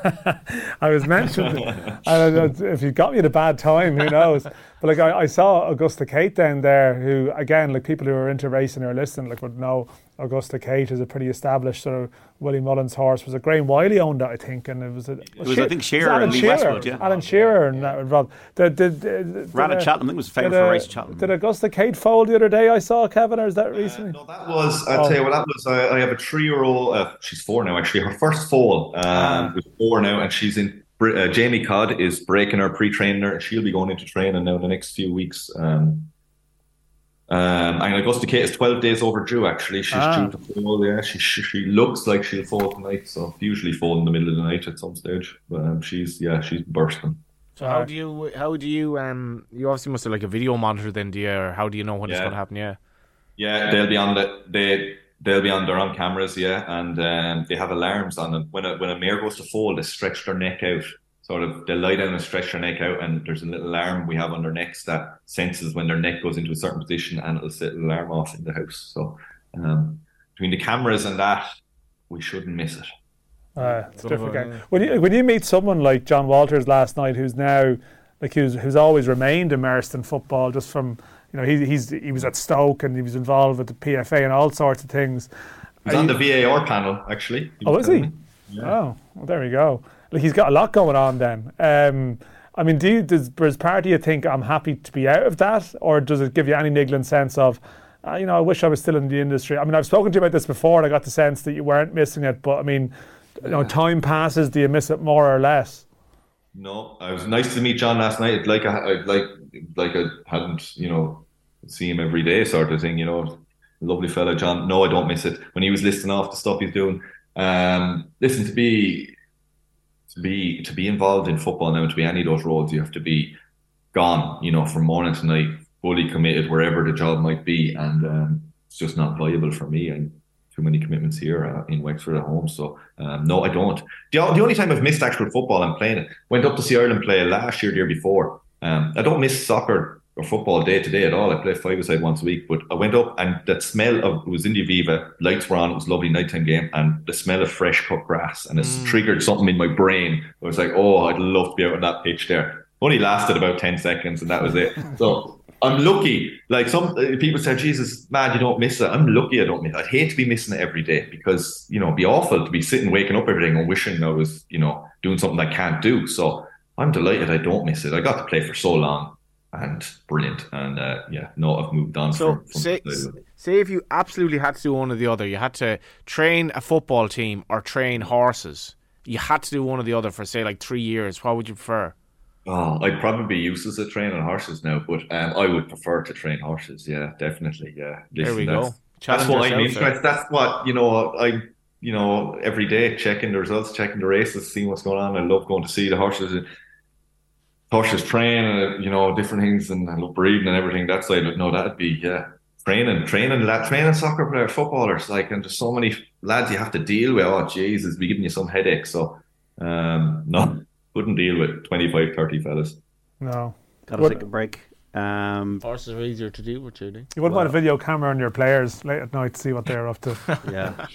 I was mentioning. I don't know if you got me at a bad time, who knows? <laughs> But like I, I saw Augusta Kate down there, who again, like people who are into racing or listening, like would know Augusta Kate is a pretty established sort of Willie Mullins horse. Was a Graham Wylie owned that, I think, and it was. A, It was, I think, Shearer Alan and Lee Shearer, Westwood, yeah. Alan Shearer and that involved. Did, did, did, did, Ran at uh, Cheltenham. I think it was favourite did, for uh, a race at Cheltenham. Did Augusta Kate fold the other day? I saw Kevin, or is that recently? No, that was, I'll tell you what, that was, I, I have a three year old, uh, she's four now actually, her first foal um, was four now, and she's in, uh, Jamie Codd is breaking her, pre training her, and she'll be going into training now in the next few weeks. Um, um, and Augusta Kate is 12 days overdue actually. She's Ah. due to fall, yeah. She, she, she looks like she'll fall tonight, so usually fall in the middle of the night at some stage. But um, she's, yeah, she's bursting. So how do you how do you um you obviously must have like a video monitor then do you or how do you know when it's gonna happen, yeah. Yeah, they'll be on the they they'll be on their own cameras, yeah, and um, they have alarms on them. When a when a mare goes to fall, they stretch their neck out. Sort of, they lie down and stretch their neck out, and there's a little alarm we have on their necks that senses when their neck goes into a certain position, and it'll set an alarm off in the house. So, um, between the cameras and that, we shouldn't miss it. Uh, it's a Sort of different game. When you when you meet someone like Jon Walters last night, who's now like who's who's always remained immersed in football, just from you know he he's he was at Stoke and he was involved with the PFA and all sorts of things. He's on you- the VAR panel actually. Oh, is he? telling me. Oh, well, there we go. Like he's got a lot going on. Then, um, I mean, do you, does, does part of you think I'm happy to be out of that, or does it give you any niggling sense of, uh, you know, I wish I was still in the industry? I mean, I've spoken to you about this before, and I got the sense that you weren't missing it. But I mean, you know, time passes. Do you miss it more or less? No, I was nice to meet Jon last night. Like I, I'd like like I hadn't you know see him every day sort of thing. You know, lovely fellow Jon. No, I don't miss it. When he was listing off the stuff he's doing, um, listen to be to be to be involved in football now, to be any of those roles, you have to be gone. You know, from morning to night, fully committed wherever the job might be, and um, it's just not viable for me. And too many commitments here uh, in Wexford at home. So um, no, I don't. The, the only time I've missed actual football, I'm playing it. Went up to see Ireland play last year, the year before. Um, I don't miss soccer or football day to day at all. I play five aside once a week, but I went up and that smell of it was in the Aviva, lights were on, it was a lovely nighttime game, and the smell of fresh cut grass and it's triggered something in my brain. I was like, oh, I'd love to be out on that pitch there. Only lasted about ten seconds, and that was it. <laughs> So. I'm lucky. Like some uh, people say, Jesus, man, you don't miss it. I'm lucky I don't miss it. I'd hate to be missing it every day because, you know, it'd be awful to be sitting, waking up every day and wishing I was, you know, doing something I can't do. So I'm delighted I don't miss it. I got to play for so long and brilliant. And uh, yeah, no, I've moved on. So from, from say say if you absolutely had to do one or the other, you had to train a football team or train horses. You had to do one or the other for say like three years. What would you prefer? Oh, I'd probably be useless at training horses now, but um, I would prefer to train horses. Yeah, definitely. Yeah. There we Listen, go. that's- Challenge That's what I'm yourself, interested. That's what you know. I you know every day checking the results, checking the races, seeing what's going on. I love going to see the horses, horses train, and you know different things, and I love breeding and everything. That side, but no, that'd be yeah, training, training, that training soccer players, footballers. Like, and there's so many lads you have to deal with. Oh Jesus, be giving you some headaches. So, um, no, <laughs> couldn't deal with 25, 30 fellas. No. Got to What- take a break. Um, Horses are easier to do with, Judy. You wouldn't want a video camera on your players late at night to see what they're up to. <laughs> yeah.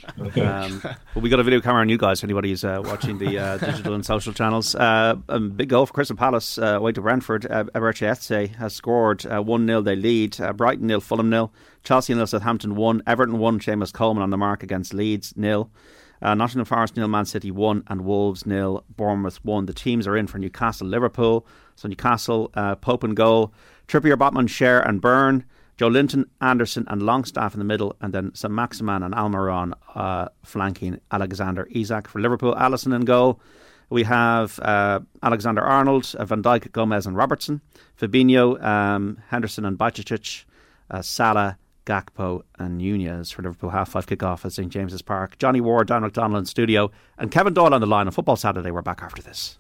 Um, but we got a video camera on you guys. Anybody who's uh, watching the uh, <laughs> digital and social channels, uh, um, big goal for Crystal Palace uh, away to Brentford. Uh, Eberechi has scored uh, one 0 They lead. Uh, Brighton nil, Fulham nil. Chelsea nil, Southampton one. Everton one. Seamus Coleman on the mark against Leeds nil. Uh, Nottingham Forest nil, Man City one, and Wolves nil, Bournemouth one. The teams are in for Newcastle, Liverpool. So Newcastle, uh, Pope and goal. Trippier, Botman, Schär and Burn. Joe Linton, Anderson, and Longstaff in the middle, and then St Maximin and Almiron uh, flanking Alexander Isak for Liverpool. Alisson in goal. We have uh, Alexander Arnold, uh, Van Dijk, Gomez, and Robertson. Fabinho, um, Henderson, and Bajcetic. Uh, Salah, Gakpo, and Nunez for Liverpool half five kickoff at St James's Park. Johnny Ward, Dan McDonnell in studio, and Kevin Doyle on the line on Football Saturday. We're back after this.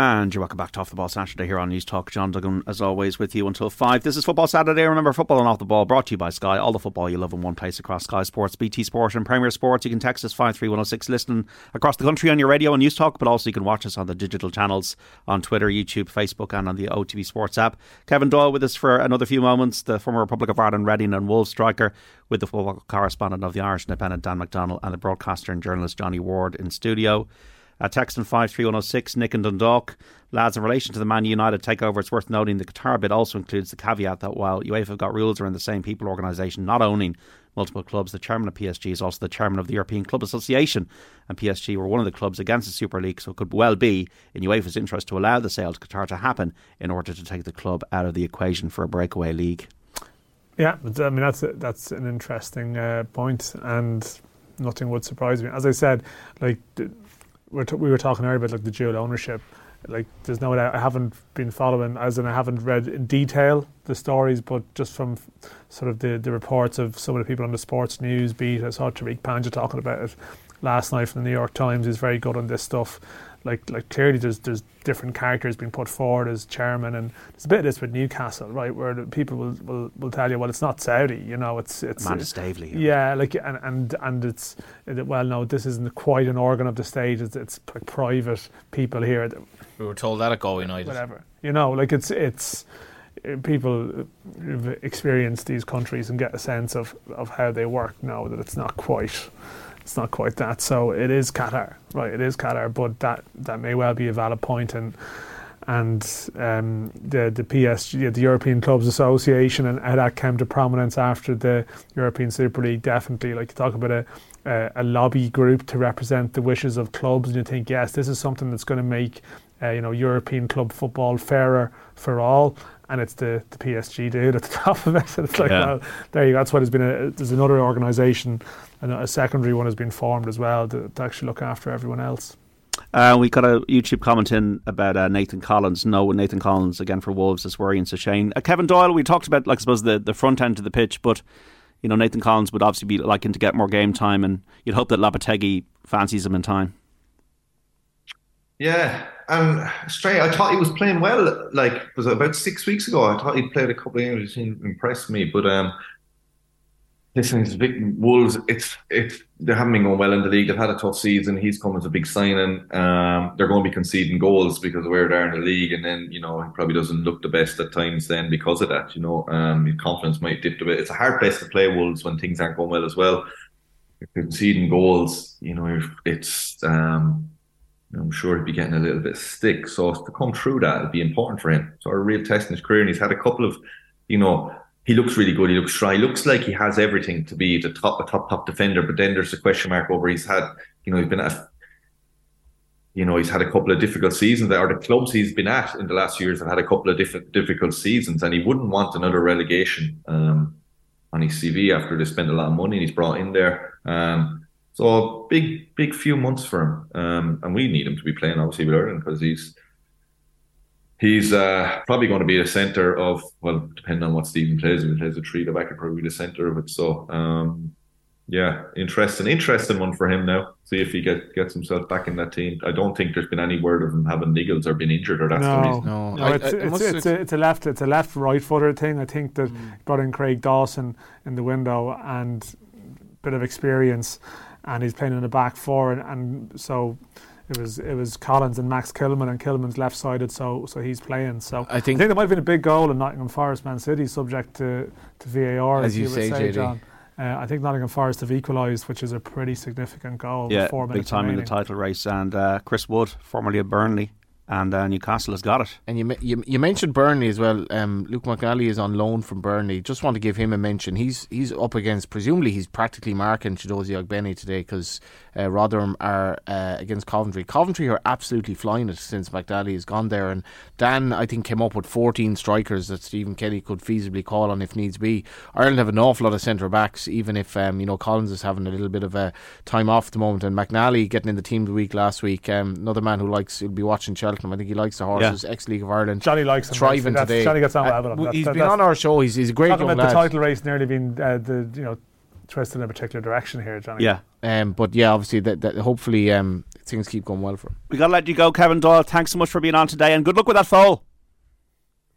And you're welcome back to Off the Ball Saturday here on Newstalk. John Duggan, as always, with you until 5. This is Football Saturday. Remember, football and off the ball brought to you by Sky. All the football you love in one place across Sky Sports, BT Sport, and Premier Sports. You can text us 53106, listen across the country on your radio and Newstalk, but also you can watch us on the digital channels on Twitter, YouTube, Facebook, and on the OTB Sports app. Kevin Doyle with us for another few moments, the former Republic of Ireland Reading and Wolves striker, with the football correspondent of the Irish Independent, Dan McDonnell, and the broadcaster and journalist Johnny Ward in studio. Uh, text on 53106, Nick and Dundalk. Lads, in relation to the Man United takeover, it's worth noting the Qatar bid also includes the caveat that while UEFA have got rules around the same people organisation not owning multiple clubs, the chairman of PSG is also the chairman of the European Club Association, and PSG were one of the clubs against the Super League, so it could well be in UEFA's interest to allow the sale to Qatar to happen in order to take the club out of the equation for a breakaway league. Yeah, I mean that's a, that's an interesting uh, point, and nothing would surprise me. As I said, like we're t- we were talking earlier about like the dual ownership. Like, there's no doubt I haven't been following, as in I haven't read in detail the stories, but just from sort of the, the reports of some of the people on the sports news beat, I saw Tariq Panja talking about it last night from the New York Times. He's very good on this stuff like like clearly there's there's different characters being put forward as chairman, and there's a bit of this with Newcastle, right, where people will, will, will tell you, well, it's not Saudi, you know, it's it's Amanda Staveley. Yeah, like and and and it's well, no, this isn't quite an organ of the state. It's it's like private people here. We were told that at Galway United. Whatever, you know, like it's it's uh, people uh, who've experienced these countries and get a sense of, of how they work know that it's not quite it's not quite that. So it is Qatar, right? It is Qatar, but that that may well be a valid point and and um, the the PSG, the European Clubs Association, and how that came to prominence after the European Super League. Definitely, like you talk about a, a, a lobby group to represent the wishes of clubs, and you think, yes, this is something that's going to make uh, you know European club football fairer for all and it's the, the PSG dude at the <laughs> top of it. It's like, yeah. well, there you go. That's why there's been a, there's another organisation, and a secondary one has been formed as well to, to actually look after everyone else. Uh, we got a YouTube comment in about uh, Nathan Collins. No, Nathan Collins again for Wolves is worrying. So Shane, uh, Kevin Doyle. We talked about, like, I suppose the, the front end of the pitch, but you know Nathan Collins would obviously be liking to get more game time, and you'd hope that Lopetegui fancies him in time. Yeah, and straight, I thought he was playing well. Like was it about six weeks ago? I thought he played a couple of games, he impressed me. But um, listen, it's Wolves. It's it's they haven't been going well in the league. They've had a tough season. He's come as a big signing. Um, they're going to be conceding goals because of where they're in the league, and then you know he probably doesn't look the best at times. Then because of that, you know, um, his confidence might dip a bit. It's a hard place to play Wolves when things aren't going well as well. You're conceding goals, you know, it's um I'm sure he'd be getting a little bit stick. So to come through that, it'd be important for him. So a real test in his career, and he's had a couple of, you know, he looks really good. He looks strong. He looks like he has everything to be the top, a top, top defender. But then there's a question mark over. He's had, you know, he's been at, you know, he's had a couple of difficult seasons. Or the clubs he's been at in the last years have had a couple of diff- difficult seasons, and he wouldn't want another relegation um, on his CV after they spent a lot of money and he's brought in there. Um, so big, big few months for him, um, and we need him to be playing obviously with Ireland because he's he's uh, probably going to be the centre of well, depending on what Stephen plays. If he plays a three, the back could probably be the centre of it. So um, yeah, interesting, interesting one for him now. See if he get, gets himself back in that team. I don't think there's been any word of him having niggles or being injured or that's no, the reason. No, no, I, it's, I, it's, it's, a, it's, a, left, it's a left right footer thing. I think that mm. brought in Craig Dawson in the window and bit of experience and he's playing in the back four, and, and so it was it was Collins and Max Kilman, and Kilman's left sided, so so he's playing. So I think, I think there might have been a big goal in Nottingham Forest, Man City, subject to, to VAR, as, as you, you say, say John. Uh, I think Nottingham Forest have equalised, which is a pretty significant goal. Yeah, big time remaining. in the title race. And uh, Chris Wood, formerly of Burnley, and uh, Newcastle has got it. And you, you you mentioned Burnley as well. Um, Luke McNally is on loan from Burnley. Just want to give him a mention. He's he's up against presumably he's practically marking Chiedozie Ogbene today because uh, Rotherham are uh, against Coventry. Coventry are absolutely flying it since McNally has gone there. And Dan I think came up with 14 strikers that Stephen Kenny could feasibly call on if needs be. Ireland have an awful lot of centre backs. Even if um, you know Collins is having a little bit of a time off at the moment, and McNally getting in the team of the week last week. Um, another man who likes will be watching Chelsea. I think he likes the horses. Yeah. Ex League of Ireland. Johnny likes. Thriving today. Johnny gets on well with him. He's been on our show. He's, he's a great young about lad. the title race nearly been uh, the you know twisted in a particular direction here, Johnny. Yeah. Um, but yeah, obviously that, that hopefully um, things keep going well for him. We got to let you go, Kevin Doyle. Thanks so much for being on today, and good luck with that foal.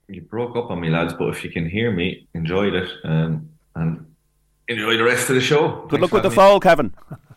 You broke up on me, lads, but if you can hear me, enjoyed it um, and enjoy the rest of the show. Good Thanks luck with the having me. foal, Kevin. <laughs>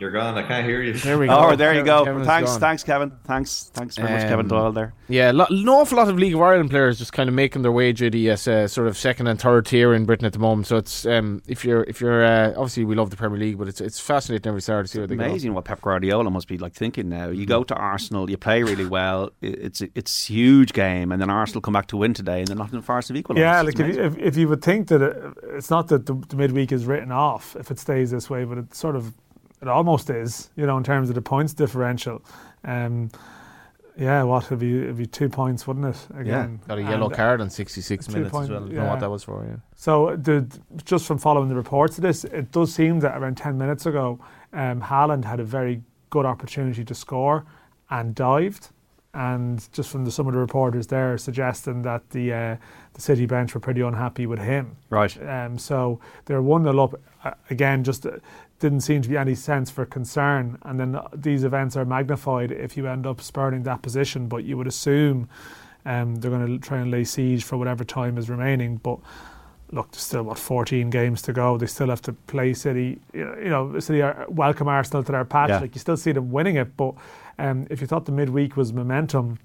You're gone. I can't hear you. There we <laughs> go. Oh, there you go. Kevin thanks, gone. thanks, Kevin. Thanks, thanks very much, Kevin Um, Doyle. There. Yeah, lo- an awful lot of League of Ireland players just kind of making their way, JD, as uh, sort of second and third tier in Britain at the moment. So it's um, if you're if you're uh, obviously we love the Premier League, but it's it's fascinating every Saturday to see where they go. Amazing what Pep Guardiola must be like thinking now. You go to Arsenal, you play really well. It's it's a huge game, and then Arsenal come back to win today, and then Nottingham Forest have equalised. Yeah, It's like if you, if, if you would think that it, it's not that the, the midweek is written off if it stays this way, but it sort of it almost is, you know, in terms of the points differential. Um, yeah, what it'd be, it'd be two points, wouldn't it? Again, Got a yellow And- card in 66 minutes point- as well. I don't know what that was for. Yeah. So, the, just from following the reports of this, it does seem that around 10 minutes ago, um, Haaland had a very good opportunity to score and dived. And just from the, some of the reporters there suggesting that the uh, the City bench were pretty unhappy with him. right. Um, so they're 1 0 up. Uh, again, just uh, didn't seem to be any sense for concern. And then these events are magnified if you end up spurning that position. But you would assume um, they're going to try and lay siege for whatever time is remaining. But look, there's still, what, 14 games to go. They still have to play City. You know, you know, City are, welcome Arsenal to their patch. Yeah. Like, you still see them winning it. But um, if you thought the midweek was momentum,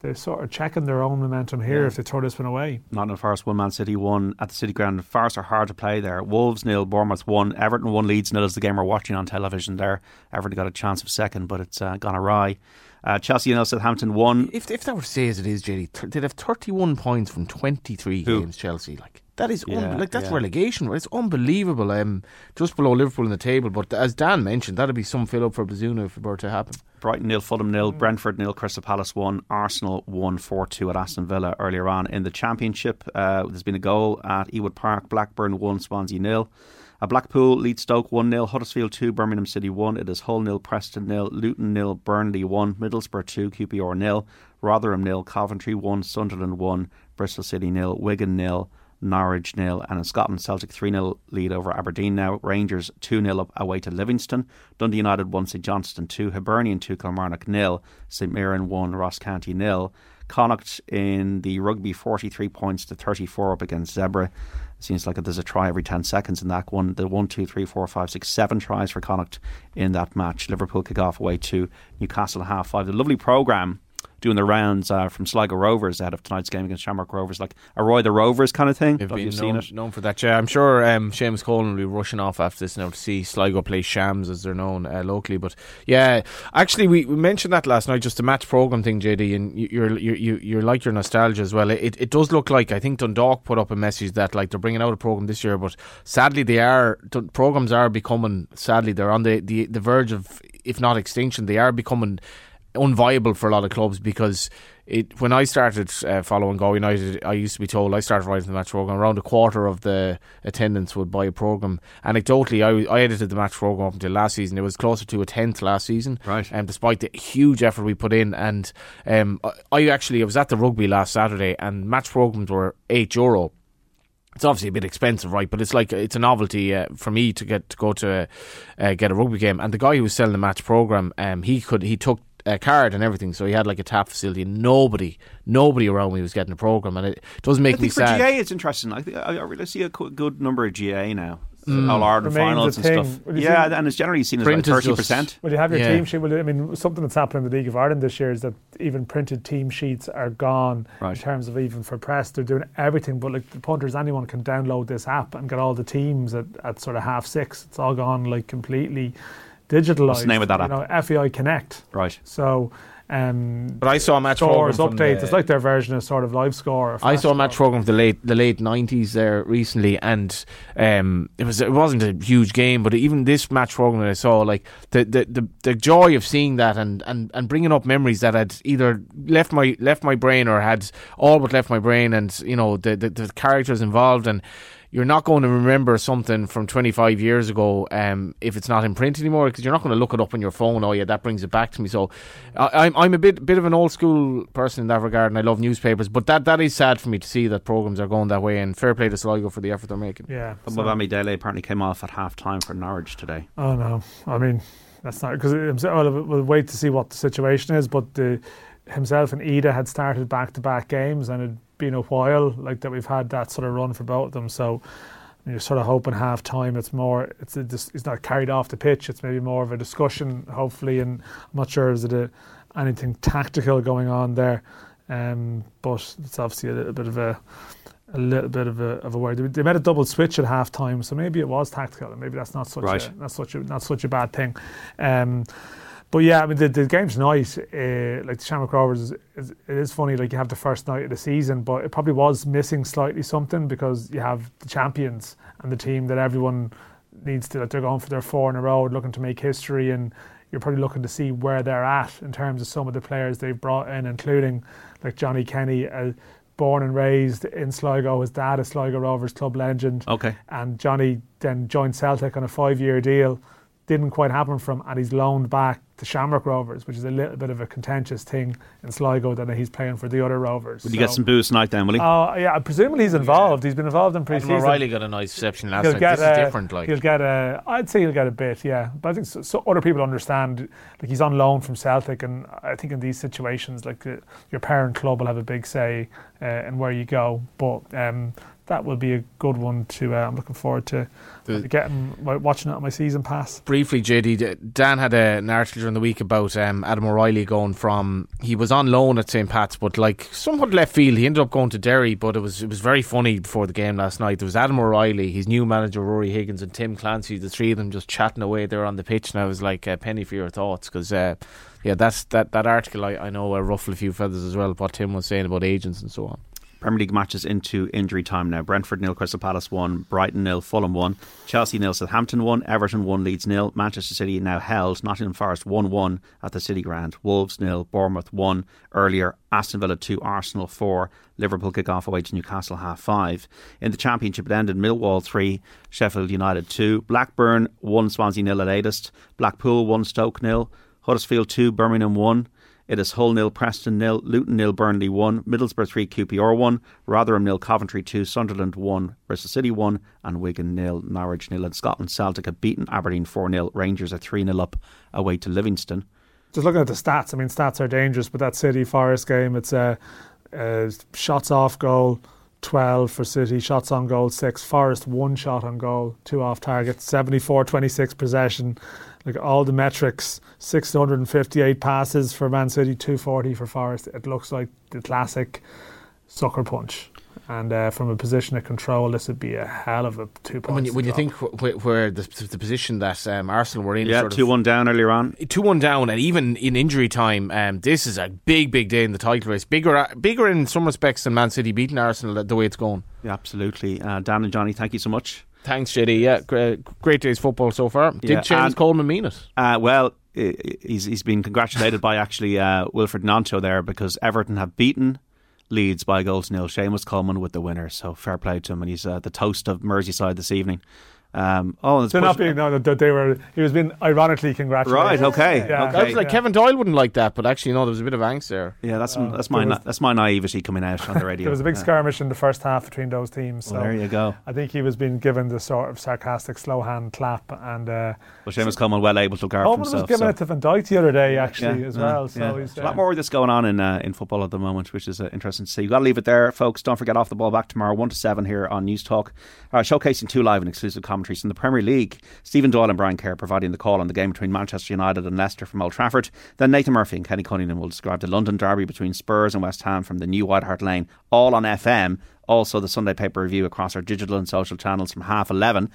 they're sort of checking their own momentum here Yeah. if they throw this one away. Nottingham Forest one, Man City one at the City Ground. Forest are hard to play there. Wolves nil, Bournemouth one, Everton one, Leeds nil is the game we're watching on television there. Everton got a chance of second, but it's uh, gone awry. Uh, Chelsea nil, Southampton one. If if that were to say as it is, JD, th- they'd have 31 points from 23 Who? games. Chelsea, like that is un- Yeah, like that's yeah. relegation. It's unbelievable. Um, just below Liverpool in the table, but as Dan mentioned, that'd be some fill up for Bazunu if it were to happen. Brighton nil, Fulham nil, Brentford nil, Crystal Palace one, Arsenal one, four two at Aston Villa earlier on in the Championship. Uh, there's been a goal at Ewood Park, Blackburn one, Swansea nil. Uh, Blackpool lead Stoke 1 0, Huddersfield 2, Birmingham City 1. It is Hull nil, Preston nil, Luton nil, Burnley 1, Middlesbrough 2, QPR nil, Rotherham nil, Coventry 1, Sunderland 1, Bristol City nil, Wigan nil, Norwich nil, and in Scotland, Celtic 3 0 lead over Aberdeen now. Rangers 2 0 up away to Livingston. Dundee United 1, St Johnstone 2, Hibernian 2, Kilmarnock nil, St Mirren 1, Ross County nil. Connacht in the rugby 43 points to 34 up against Zebre. It Seems like there's a try every 10 seconds in that one. The one, two, three, four, five, six, seven tries for Connacht in that match. Liverpool kick off away to Newcastle half five. A lovely programme doing the rounds uh, from Sligo Rovers ahead of tonight's game against Shamrock Rovers, like a Roy the Rovers kind of thing. They've been you seen known, it? known for that. Yeah, I'm sure um, Seamus Coleman will be rushing off after this now to see Sligo play Shams as they're known uh, locally. But yeah, actually, we, we mentioned that last night, just the match program thing, JD, and you- you're you're you- you're like your nostalgia as well. It it does look like I think Dundalk put up a message that like they're bringing out a program this year, but sadly they are programs are becoming sadly they're on the, the the verge of if not extinction, they are becoming unviable for a lot of clubs because it when I started uh, following Galway United, I used to be told I started writing the match program. Around a quarter of the attendance would buy a program. Anecdotally, I, I edited the match program up until last season. It was closer to a tenth last season, Right. And despite the huge effort we put in, and um, I, I actually I was at the rugby last Saturday, and match programs were eight euro it's obviously a bit expensive, right? But it's like it's a novelty uh, for me to get to go to uh, get a rugby game. And the guy who was selling the match program, um, he could he took a card and everything, so he had like a tap facility. And nobody, nobody around me was getting a program, and it doesn't make I me think for sad. GAA it's interesting. I think I I really see a co- good number of GAA now. Mm. All Ireland Remains finals and thing. stuff. Yeah, say- and it's generally seen as like thirty percent. Well, you have your Yeah. team sheet. Well, I mean, something that's happened in the League of Ireland this year is that even printed team sheets are gone Right. in terms of even for press. They're doing everything, but like the punters, anyone can download this app and get all the teams at, at sort of half six. It's all gone like completely digitalized. What's the name of that you Know, FAI Connect. Right. So, um, But I saw a match scores, program updates. the- It's like their version of sort of live score. or I saw a match program of the late the late nineties there recently, and um, it was it wasn't a huge game, but even this match program that I saw, like the the, the, the joy of seeing that and, and, and bringing up memories that had either left my left my brain or had all but left my brain, and you know the the, the characters involved and. You're not going to remember something from 25 years ago um, if it's not in print anymore because you're not going to look it up on your phone. Oh yeah, that brings it back to me. So I, I'm I'm a bit bit of an old school person in that regard, and I love newspapers. But that that is sad for me to see that programs are going that way. And fair play to Sligo for the effort they're making. Yeah. But so- Omobamidele apparently came off at half time for Norwich today. Oh no! I mean, That's not because well, we'll wait to see what the situation is. But the, himself and Idah had started back to back games, and it'd been a while like that. We've had that sort of run for both of them. So you're sort of hoping half time. It's more. It's a, it's not carried off the pitch. It's maybe more of a discussion, hopefully. And I'm not sure is it a, anything tactical going on there. Um, but it's obviously a little bit of a a little bit of a of a worry. They, made a double switch at half time, so maybe it was tactical, and maybe that's not such right. a not such a not such a bad thing. Um, but yeah, I mean the, the game's nice. Uh, like the Shamrock Rovers, is, is, it is funny. Like you have the first night of the season, but it probably was missing slightly something because you have the champions and the team that everyone needs to. Like they're going for their four in a row, looking to make history, and you're probably looking to see where they're at in terms of some of the players they've brought in, including like Johnny Kenny. Uh, born and raised in Sligo. His dad is Sligo Rovers club legend. Okay. And Johnny then joined Celtic on a five year deal didn't quite happen from, and he's loaned back to Shamrock Rovers, which is a little bit of a contentious thing in Sligo that he's playing for the other Rovers. Will so, you get some booze tonight then, will he? Oh, uh, yeah, presumably he's involved. He's been involved in pre-season. Adam O'Reilly got a nice reception last he'll night. Get this a, is different. Like he'll get a, I'd say he'll get a bit, yeah. But I think so, so other people understand. Like he's on loan from Celtic, and I think in these situations, like uh, your parent club will have a big say uh, in where you go. But um, that will be a good one to. Uh, I'm looking forward to, the, getting watching it on my season pass. Briefly, JD Dan had a, an article during the week about um, Adam O'Reilly going from he was on loan at St Pat's, but like somewhat left field. He ended up going to Derry, but it was it was very funny before the game last night. There was Adam O'Reilly, his new manager Ruaidhrí Higgins, and Tim Clancy. The three of them just chatting away there on the pitch, and I was like, uh, "Penny for your thoughts," because. Uh, yeah, that's that. That article I, I know uh, ruffled a few feathers as well. What Tim was saying about agents and so on. Premier League matches into injury time now. Brentford nil, Crystal Palace one, Brighton nil, Fulham one, Chelsea nil, Southampton one, Everton one, Leeds nil, Manchester City now held, Nottingham Forest one one at the City Ground, Wolves nil, Bournemouth one earlier, Aston Villa two, Arsenal four, Liverpool kick off away to Newcastle half five. In the Championship, it ended Millwall three, Sheffield United two, Blackburn one, Swansea nil at latest, Blackpool one, Stoke nil, Huddersfield two, Birmingham one. It is Hull nil, Preston nil, Luton nil, Burnley one, Middlesbrough three, QPR one, Rotherham nil, Coventry two, Sunderland one, Bristol City one, and Wigan nil, Norwich nil. And Scotland, Celtic have beaten Aberdeen four 0 Rangers are three 0 up away to Livingston. Just looking at the stats, I mean, stats are dangerous, but that City Forest game, it's uh, uh, shots off goal. 12 for City, shots on goal 6, Forest 1 shot on goal, 2 off target, 74 26 possession, like all the metrics 658 passes for Man City, 240 for Forest. It looks like the classic sucker punch. And uh, from a position of control, this would be a hell of a two points. When you, when you think wh- where the, the position that um, Arsenal were in, yeah, two one down earlier on, two one down, and even in injury time, um, this is a big, big day in the title race. Bigger, bigger in some respects than Man City beating Arsenal the way it's going. Yeah, absolutely. Uh, Dan and Johnny, thank you so much. Thanks, JD. Yeah, great, great day's football so far. Did yeah, Seamus Coleman mean it? Uh, well, he's he's been congratulated by actually uh, Wilfried Gnonto there because Everton have beaten Leeds by a goal to nil. Seamus Coleman with the winner, so fair play to him, and he's uh, the toast of Merseyside this evening. Um, oh, they're not being no, that they were. He was being ironically congratulated. Right. Okay. Yeah. Okay. like yeah. Kevin Doyle wouldn't like that, but actually, no, there was a bit of angst there. Yeah, that's uh, that's my was, that's my naivety coming out on the <laughs> radio. there was a big yeah. skirmish in the first half between those teams. So well, there you go. I think he was being given the sort of sarcastic slow hand clap, and uh, well, Seamus so, Coleman well able to guard Coleman himself. was giving so. it to Van Dijk the other day, actually, as well. So he's, a lot more of this going on in uh, in football at the moment, which is uh, interesting to see. You've got to leave it there, folks. Don't forget off the ball back tomorrow, one to seven here on Newstalk, uh, showcasing two live and exclusive commentaries from the Premier League. Stephen Doyle and Brian Kerr providing the call on the game between Manchester United and Leicester from Old Trafford. Then Nathan Murphy and Kenny Cunningham will describe the London derby between Spurs and West Ham from the new White Hart Lane, all on FM also the Sunday paper review across our digital and social channels from half 11.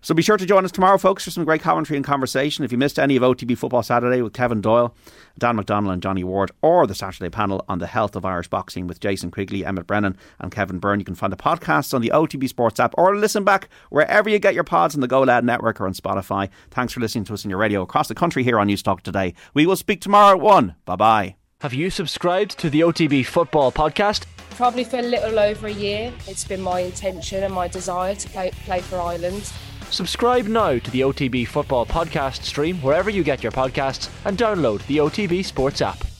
So be sure to join us tomorrow, folks, for some great commentary and conversation. If you missed any of OTB Football Saturday with Kevin Doyle, Dan McDonnell, and Johnny Ward, or the Saturday panel on the health of Irish boxing with Jason Quigley, Emmett Brennan, and Kevin Byrne, you can find the podcasts on the OTB Sports app or listen back wherever you get your pods on the Go Loud network or on Spotify. Thanks for listening to us in your radio across the country here on Newstalk today. We will speak tomorrow at 1. Bye bye. Have you subscribed to the OTB Football Podcast? Probably for a little over a year. It's been my intention and my desire to play, play for Ireland. Subscribe now to the OTB Football Podcast stream wherever you get your podcasts and download the OTB Sports app.